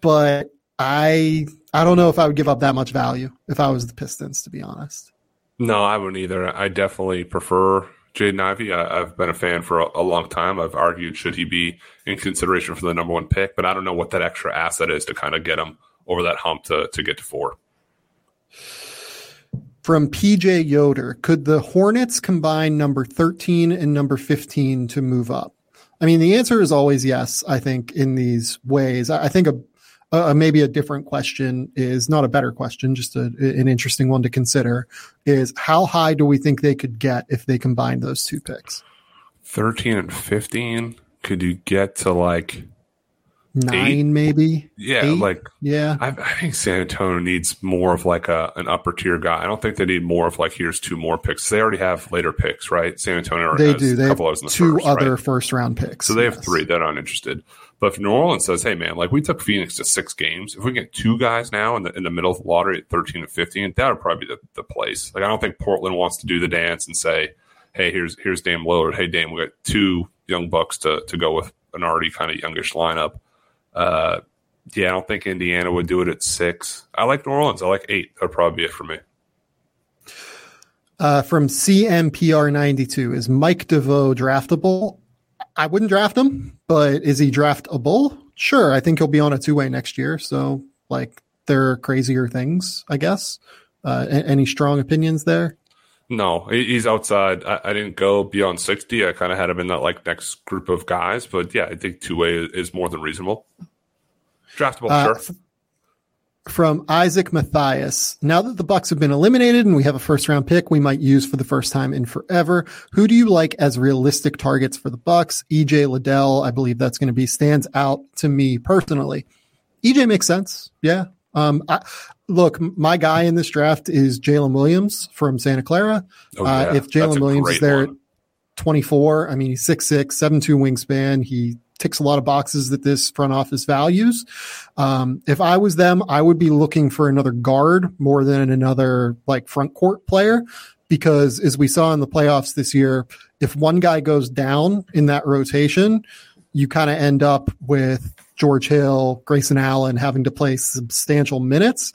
But I I don't know if I would give up that much value if I was the Pistons, to be honest. No, I wouldn't either. I definitely prefer Jaden Ivey. I, I've been a fan for a, a long time. I've argued should he be in consideration for the number one pick, but I don't know what that extra asset is to kind of get him over that hump to, to get to four. From PJ Yoder, could the Hornets combine number 13 and number 15 to move up? I mean, the answer is always yes, I think, in these ways. I think a, a maybe a different question is not a better question, just a, an interesting one to consider is how high do we think they could get if they combine those two picks? 13 and 15, could you get to like, Nine, maybe? yeah, Eight? like, Yeah. I, I think San Antonio needs more of like a an upper tier guy. I don't think they need more of like here's two more picks. They already have later picks, right? San Antonio They has do. They a have couple others in the two first, other right? first round picks. So they have three that aren't interested. But if New Orleans says, "Hey, man, like we took Phoenix to six games, if we get two guys now in the in the middle of the lottery at thirteen and fifteen, that would probably be the, the place." Like I don't think Portland wants to do the dance and say, "Hey, here's here's Dame Lillard. Hey, Dame, we got two young bucks to to go with an already kind of youngish lineup." Uh, yeah, I don't think Indiana would do it at six. I like New Orleans. I like eight. That'd probably be it for me. Uh, from CMPR 92, is Mike DeVoe draftable? I wouldn't draft him, but is he draftable? Sure. I think he'll be on a two way next year. So, like, there are crazier things, I guess. Uh, any strong opinions there? No, he's outside. I, I didn't go beyond 60. I kind of had him in that like next group of guys. But yeah, I think two way is more than reasonable. Draftable, uh, sure from Isaac Matthias. Now that the Bucks have been eliminated and we have a first round pick we might use for the first time in forever, who do you like as realistic targets for the Bucks? EJ Liddell, I believe that's going to be stands out to me personally. EJ makes sense. Yeah. Um, I, look, my guy in this draft is Jalen Williams from Santa Clara. Oh, yeah. uh, if Jalen Williams is there one. at 24, I mean, he's 6'6, 7'2 wingspan. He ticks a lot of boxes that this front office values. Um, if I was them, I would be looking for another guard more than another like front court player because as we saw in the playoffs this year, if one guy goes down in that rotation, you kind of end up with George Hill, Grayson Allen having to play substantial minutes.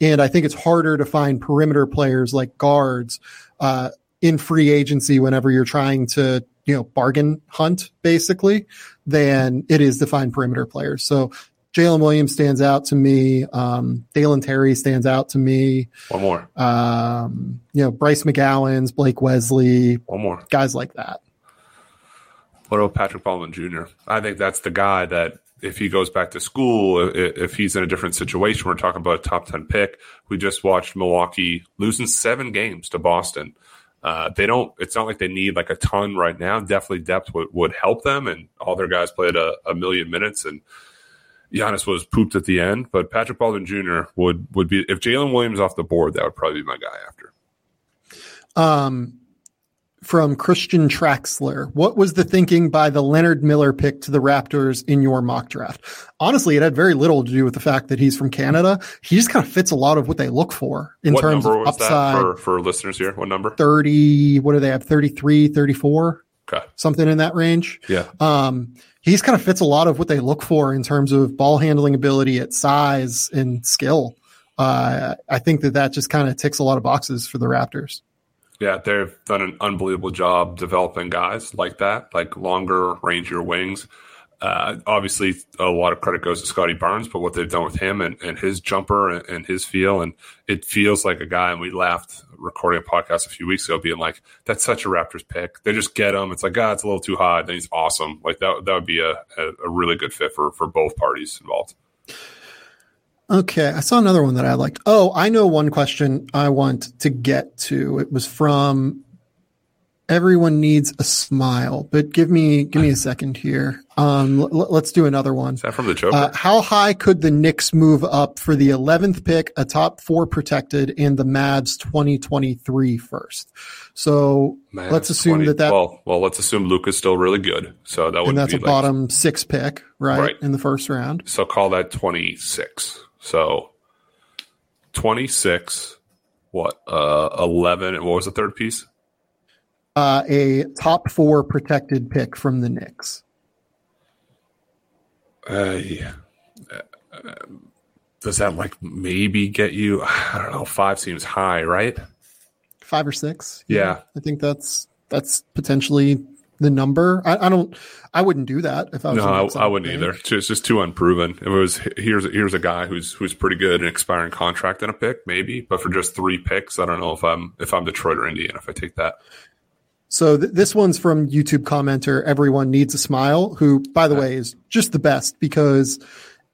And I think it's harder to find perimeter players like guards uh, in free agency whenever you're trying to you know bargain hunt basically than it is to find perimeter players. So Jalen Williams stands out to me. Um, Dalen Terry stands out to me. One more. Um, you know, Bryce McGowens, Blake Wesley. One more. Guys like that. What about Patrick Baldwin Jr.? I think that's the guy that if he goes back to school, if he's in a different situation, we're talking about a top 10 pick. We just watched Milwaukee losing seven games to Boston. Uh, they don't. It's not like they need like a ton right now. Definitely depth would, would help them, and all their guys played a, a million minutes, and Giannis was pooped at the end. But Patrick Baldwin Jr. would would be if Jalen Williams off the board, that would probably be my guy after. Um, from Christian Traxler. What was the thinking by the Leonard Miller pick to the Raptors in your mock draft? Honestly, it had very little to do with the fact that he's from Canada. He just kind of fits a lot of what they look for in what terms of upside. For, for, listeners here, what number? 30, what do they have? 33, 34? Okay. Something in that range. Yeah. Um, he's kind of fits a lot of what they look for in terms of ball handling ability at size and skill. Uh, I think that that just kind of ticks a lot of boxes for the Raptors. Yeah, they've done an unbelievable job developing guys like that, like longer, rangier wings. Uh, obviously, a lot of credit goes to Scottie Barnes, but what they've done with him and, and his jumper and, and, his feel, and it feels like a guy. And we laughed recording a podcast a few weeks ago, being like, "That's such a Raptors pick." They just get him. It's like, God, it's a little too high. Then he's awesome. Like that, that would be a, a, a really good fit for for both parties involved. Okay, I saw another one that I liked. Oh, I know one question I want to get to. It was from everyone needs a smile, but give me give me a second here. Um, l- let's do another one. Is that from the Joker? Uh, how high could the Knicks move up for the 11th pick, a top four protected, and the Mavs 2023 first? So Mavs let's assume 20, that that well, well, let's assume Luka's still really good. So that would and that's a like, bottom six pick, right, right, in the first round. So call that 26. So 26, what, uh, 11, what was the third piece? Uh, a top four protected pick from the Knicks. Uh, yeah. Uh, does that like maybe get you? I don't know. Five seems high, right? Five or six. Yeah, yeah. I think that's that's potentially the number. I, I, don't. I wouldn't do that if I was. No, I, I, wouldn't either. It's just, too unproven. It was here's here's a guy who's who's pretty good, an expiring contract and a pick maybe, but for just three picks, I don't know if I'm if I'm Detroit or Indiana if I take that. So th- this one's from YouTube commenter. Everyone needs a smile. Who, by the way, is just the best because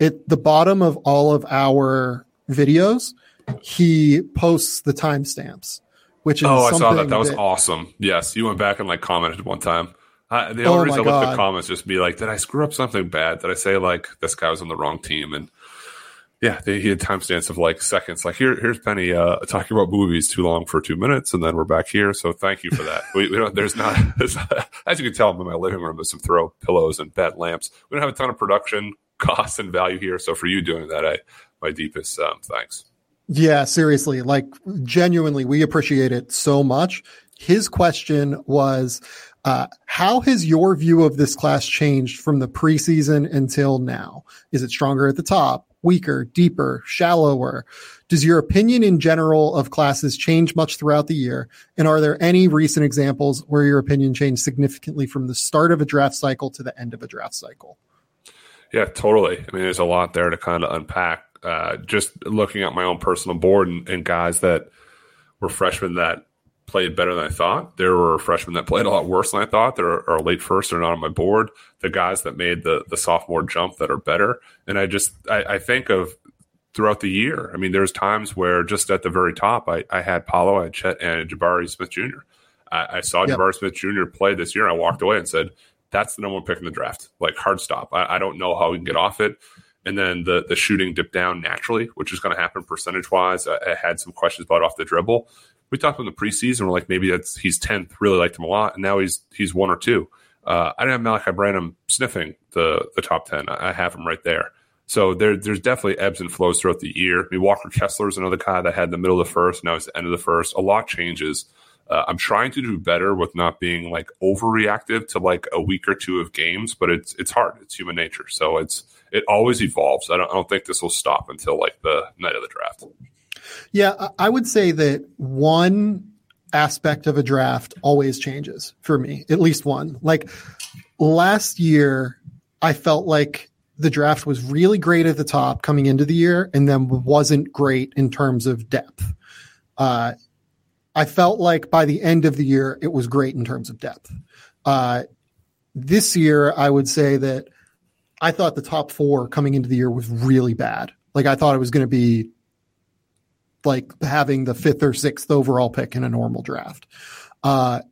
at the bottom of all of our videos, he posts the timestamps which is oh, I saw that. That was that, awesome. Yes, you went back and like commented one time. I, the only oh reason I looked at the comments just be like, did I screw up something bad? Did I say like this guy was on the wrong team? And yeah, they, he had timestamps of like seconds. Like here, here's Penny uh, talking about movies too long for two minutes, and then we're back here. So thank you for that. we, we don't. There's not, there's not, as you can tell, I'm in my living room. There's some throw pillows and bed lamps. We don't have a ton of production costs and value here. So for you doing that, I my deepest um, thanks. Yeah, seriously, like genuinely, we appreciate it so much. His question was, uh, how has your view of this class changed from the preseason until now? Is it stronger at the top? weaker, deeper, shallower? Does your opinion in general of classes change much throughout the year? And are there any recent examples where your opinion changed significantly from the start of a draft cycle to the end of a draft cycle? Yeah, totally. I mean, there's a lot there to kind of unpack. Uh, just looking at my own personal board and, and guys that were freshmen that played better than I thought. There were freshmen that played a lot worse than I thought. There are, late first or not on my board. The guys that made the the sophomore jump that are better. And I just I, I think of throughout the year. I mean, there's times where just at the very top, I, I had Paolo, I had Chet, and Jabari Smith Jr. I, I saw yep. Jabari Smith Jr. play this year, and I walked away and said, "That's the number one pick in the draft." Like hard stop. I, I don't know how we can get off it. And then the the shooting dipped down naturally, which is going to happen percentage wise. I, I, had some questions about off the dribble, we talked about the preseason. We're like, maybe that's he's tenth. Really liked him a lot, and now he's he's one or two. Uh, I didn't have Malaki Branham sniffing the the top ten. I, I have him right there. So there, there's definitely ebbs and flows throughout the year. I mean, Walker Kessler is another guy that had the middle of the first. Now it's the end of the first. A lot changes. Uh, I'm trying to do better with not being like overreactive to like a week or two of games, but it's it's hard. It's human nature. So it's it always evolves. I don't, I don't think this will stop until like the night of the draft. Yeah, I would say that one aspect of a draft always changes for me, at least one. Like last year, I felt like the draft was really great at the top coming into the year and then wasn't great in terms of depth. Uh, I felt like by the end of the year, it was great in terms of depth. Uh, this year, I would say that I thought the top four coming into the year was really bad. Like I thought it was going to be like having the fifth or sixth overall pick in a normal draft. Uh,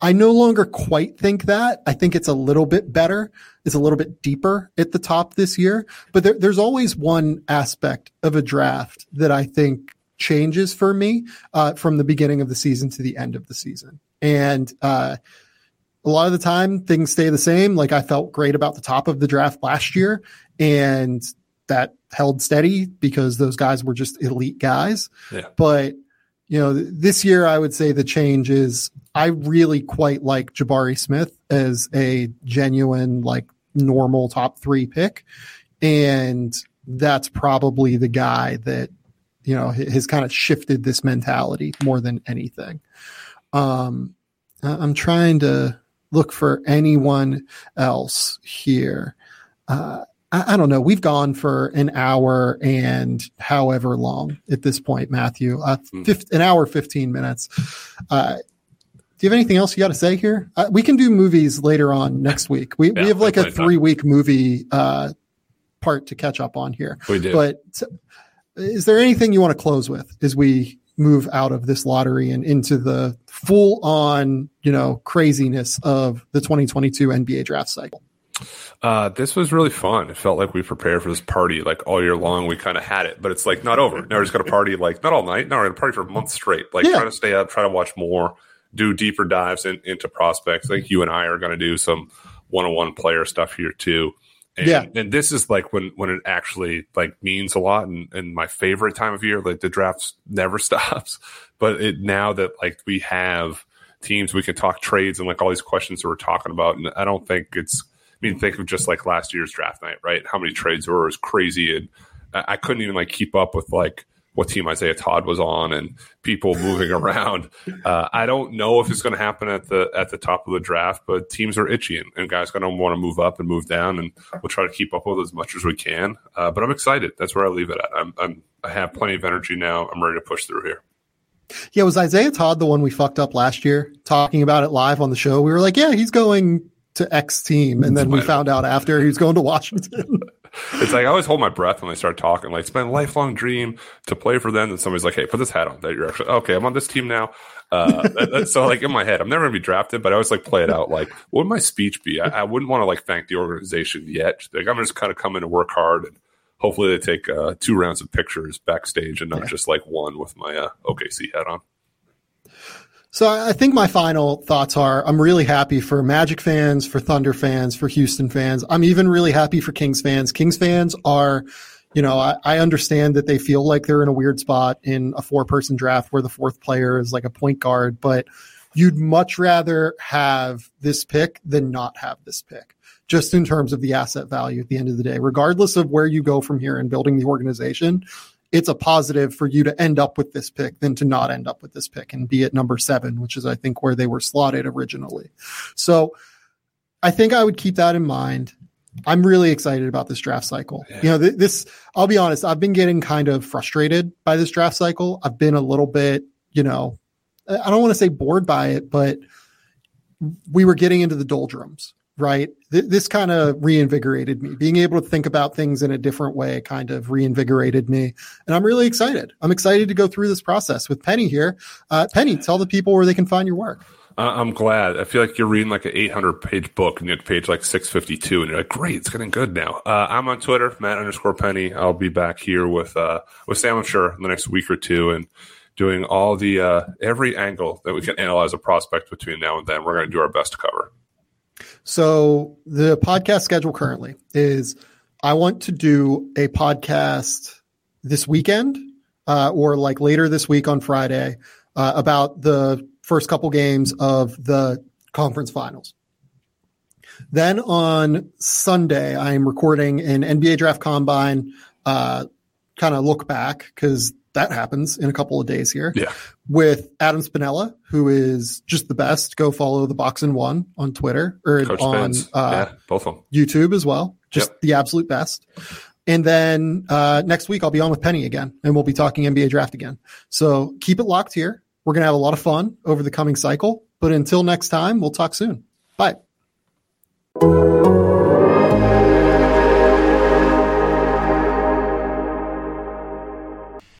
I no longer quite think that. I think it's a little bit better. It's a little bit deeper at the top this year. But there, there's always one aspect of a draft that I think changes for me uh, from the beginning of the season to the end of the season. And uh, a lot of the time, things stay the same. Like I felt great about the top of the draft last year, and that held steady because those guys were just elite guys. Yeah. But you know, this year I would say the change is I really quite like Jabari Smith as a genuine, like normal top three pick. And that's probably the guy that, you know, has kind of shifted this mentality more than anything. Um, I'm trying to look for anyone else here. Uh, I, I, don't know. We've gone for an hour and however long at this point, Matthew. Uh, mm. an hour, 15 minutes. Uh, do you have anything else you got to say here? Uh, we can do movies later on next week. We, yeah, we have like a three week movie uh, part to catch up on here. We do. But is there anything you want to close with as we move out of this lottery and into the full on, you know, craziness of the 2022 NBA draft cycle? Uh, this was really fun. It felt like we prepared for this party like all year long. We kind of had it, but it's like not over. Now we're just going to party like not all night. Now we're going to party for a month straight. Like yeah. try to stay up, try to watch more, do deeper dives in, into prospects. I think you and I are going to do some one on one player stuff here too. And, yeah. and this is like when when it actually like means a lot and, and my favorite time of year. Like the draft never stops, but it now that like we have teams, we can talk trades and like all these questions that we're talking about. And I don't think it's mean, think of just like last year's draft night, right? How many trades were? Was crazy, and I couldn't even like keep up with like what team Isaiah Todd was on and people moving around. Uh, I don't know if it's going to happen at the at the top of the draft, but teams are itchy and, and guys going to want to move up and move down, and we'll try to keep up with as much as we can. Uh, but I'm excited. That's where I leave it at. I'm, I'm I have plenty of energy now. I'm ready to push through here. Yeah, was Isaiah Todd the one we fucked up last year? Talking about it live on the show, we were like, "Yeah, he's going to X team, and then we found out after he was going to Washington. it's like I always hold my breath when they start talking. Like it's been a lifelong dream to play for them, and somebody's like, "Hey, put this hat on." That you're actually okay. I'm on this team now. Uh, that, so like in my head, I'm never gonna be drafted, but I always like play it out. Like, what would my speech be? I, I wouldn't want to like thank the organization yet. Like I'm just kind of come in to work hard, and hopefully they take uh, two rounds of pictures backstage and not yeah. just like one with my uh, OKC hat on. So I think my final thoughts are I'm really happy for Magic fans, for Thunder fans, for Houston fans. I'm even really happy for Kings fans. Kings fans are, you know, I, I understand that they feel like they're in a weird spot in a four person draft where the fourth player is like a point guard, but you'd much rather have this pick than not have this pick just in terms of the asset value at the end of the day. Regardless of where you go from here in building the organization, it's a positive for you to end up with this pick than to not end up with this pick and be at number seven, which is, I think, where they were slotted originally. So I think I would keep that in mind. I'm really excited about this draft cycle. Yeah. You know, th- this, I'll be honest, I've been getting kind of frustrated by this draft cycle. I've been a little bit, you know, I don't want to say bored by it, but we were getting into the doldrums, right? Th- this kind of reinvigorated me. Being able to think about things in a different way kind of reinvigorated me. And I'm really excited. I'm excited to go through this process with Penny here. Uh, Penny, tell the people where they can find your work. I'm glad. I feel like you're reading like an 800 page book and you're at page like 652 and you're like, great, it's getting good now. Uh, I'm on Twitter, Matt underscore Penny. I'll be back here with, uh, with Sam, I'm sure, in the next week or two and doing all the, uh, every angle that we can analyze a prospect between now and then. We're going to do our best to cover. So the podcast schedule currently is I want to do a podcast this weekend, uh, or like later this week on Friday, uh, about the first couple games of the conference finals. Then on Sunday, I'm recording an NBA draft combine, uh, kind of look back because that happens in a couple of days here. Yeah. With Adam Spinella, who is just the best. Go follow the box and one on Twitter or Coach on uh, yeah, both of them. YouTube as well. Just yep. the absolute best. And then uh, next week I'll be on with Penny again, and we'll be talking NBA draft again. So keep it locked here. We're going to have a lot of fun over the coming cycle. But until next time, we'll talk soon. Bye.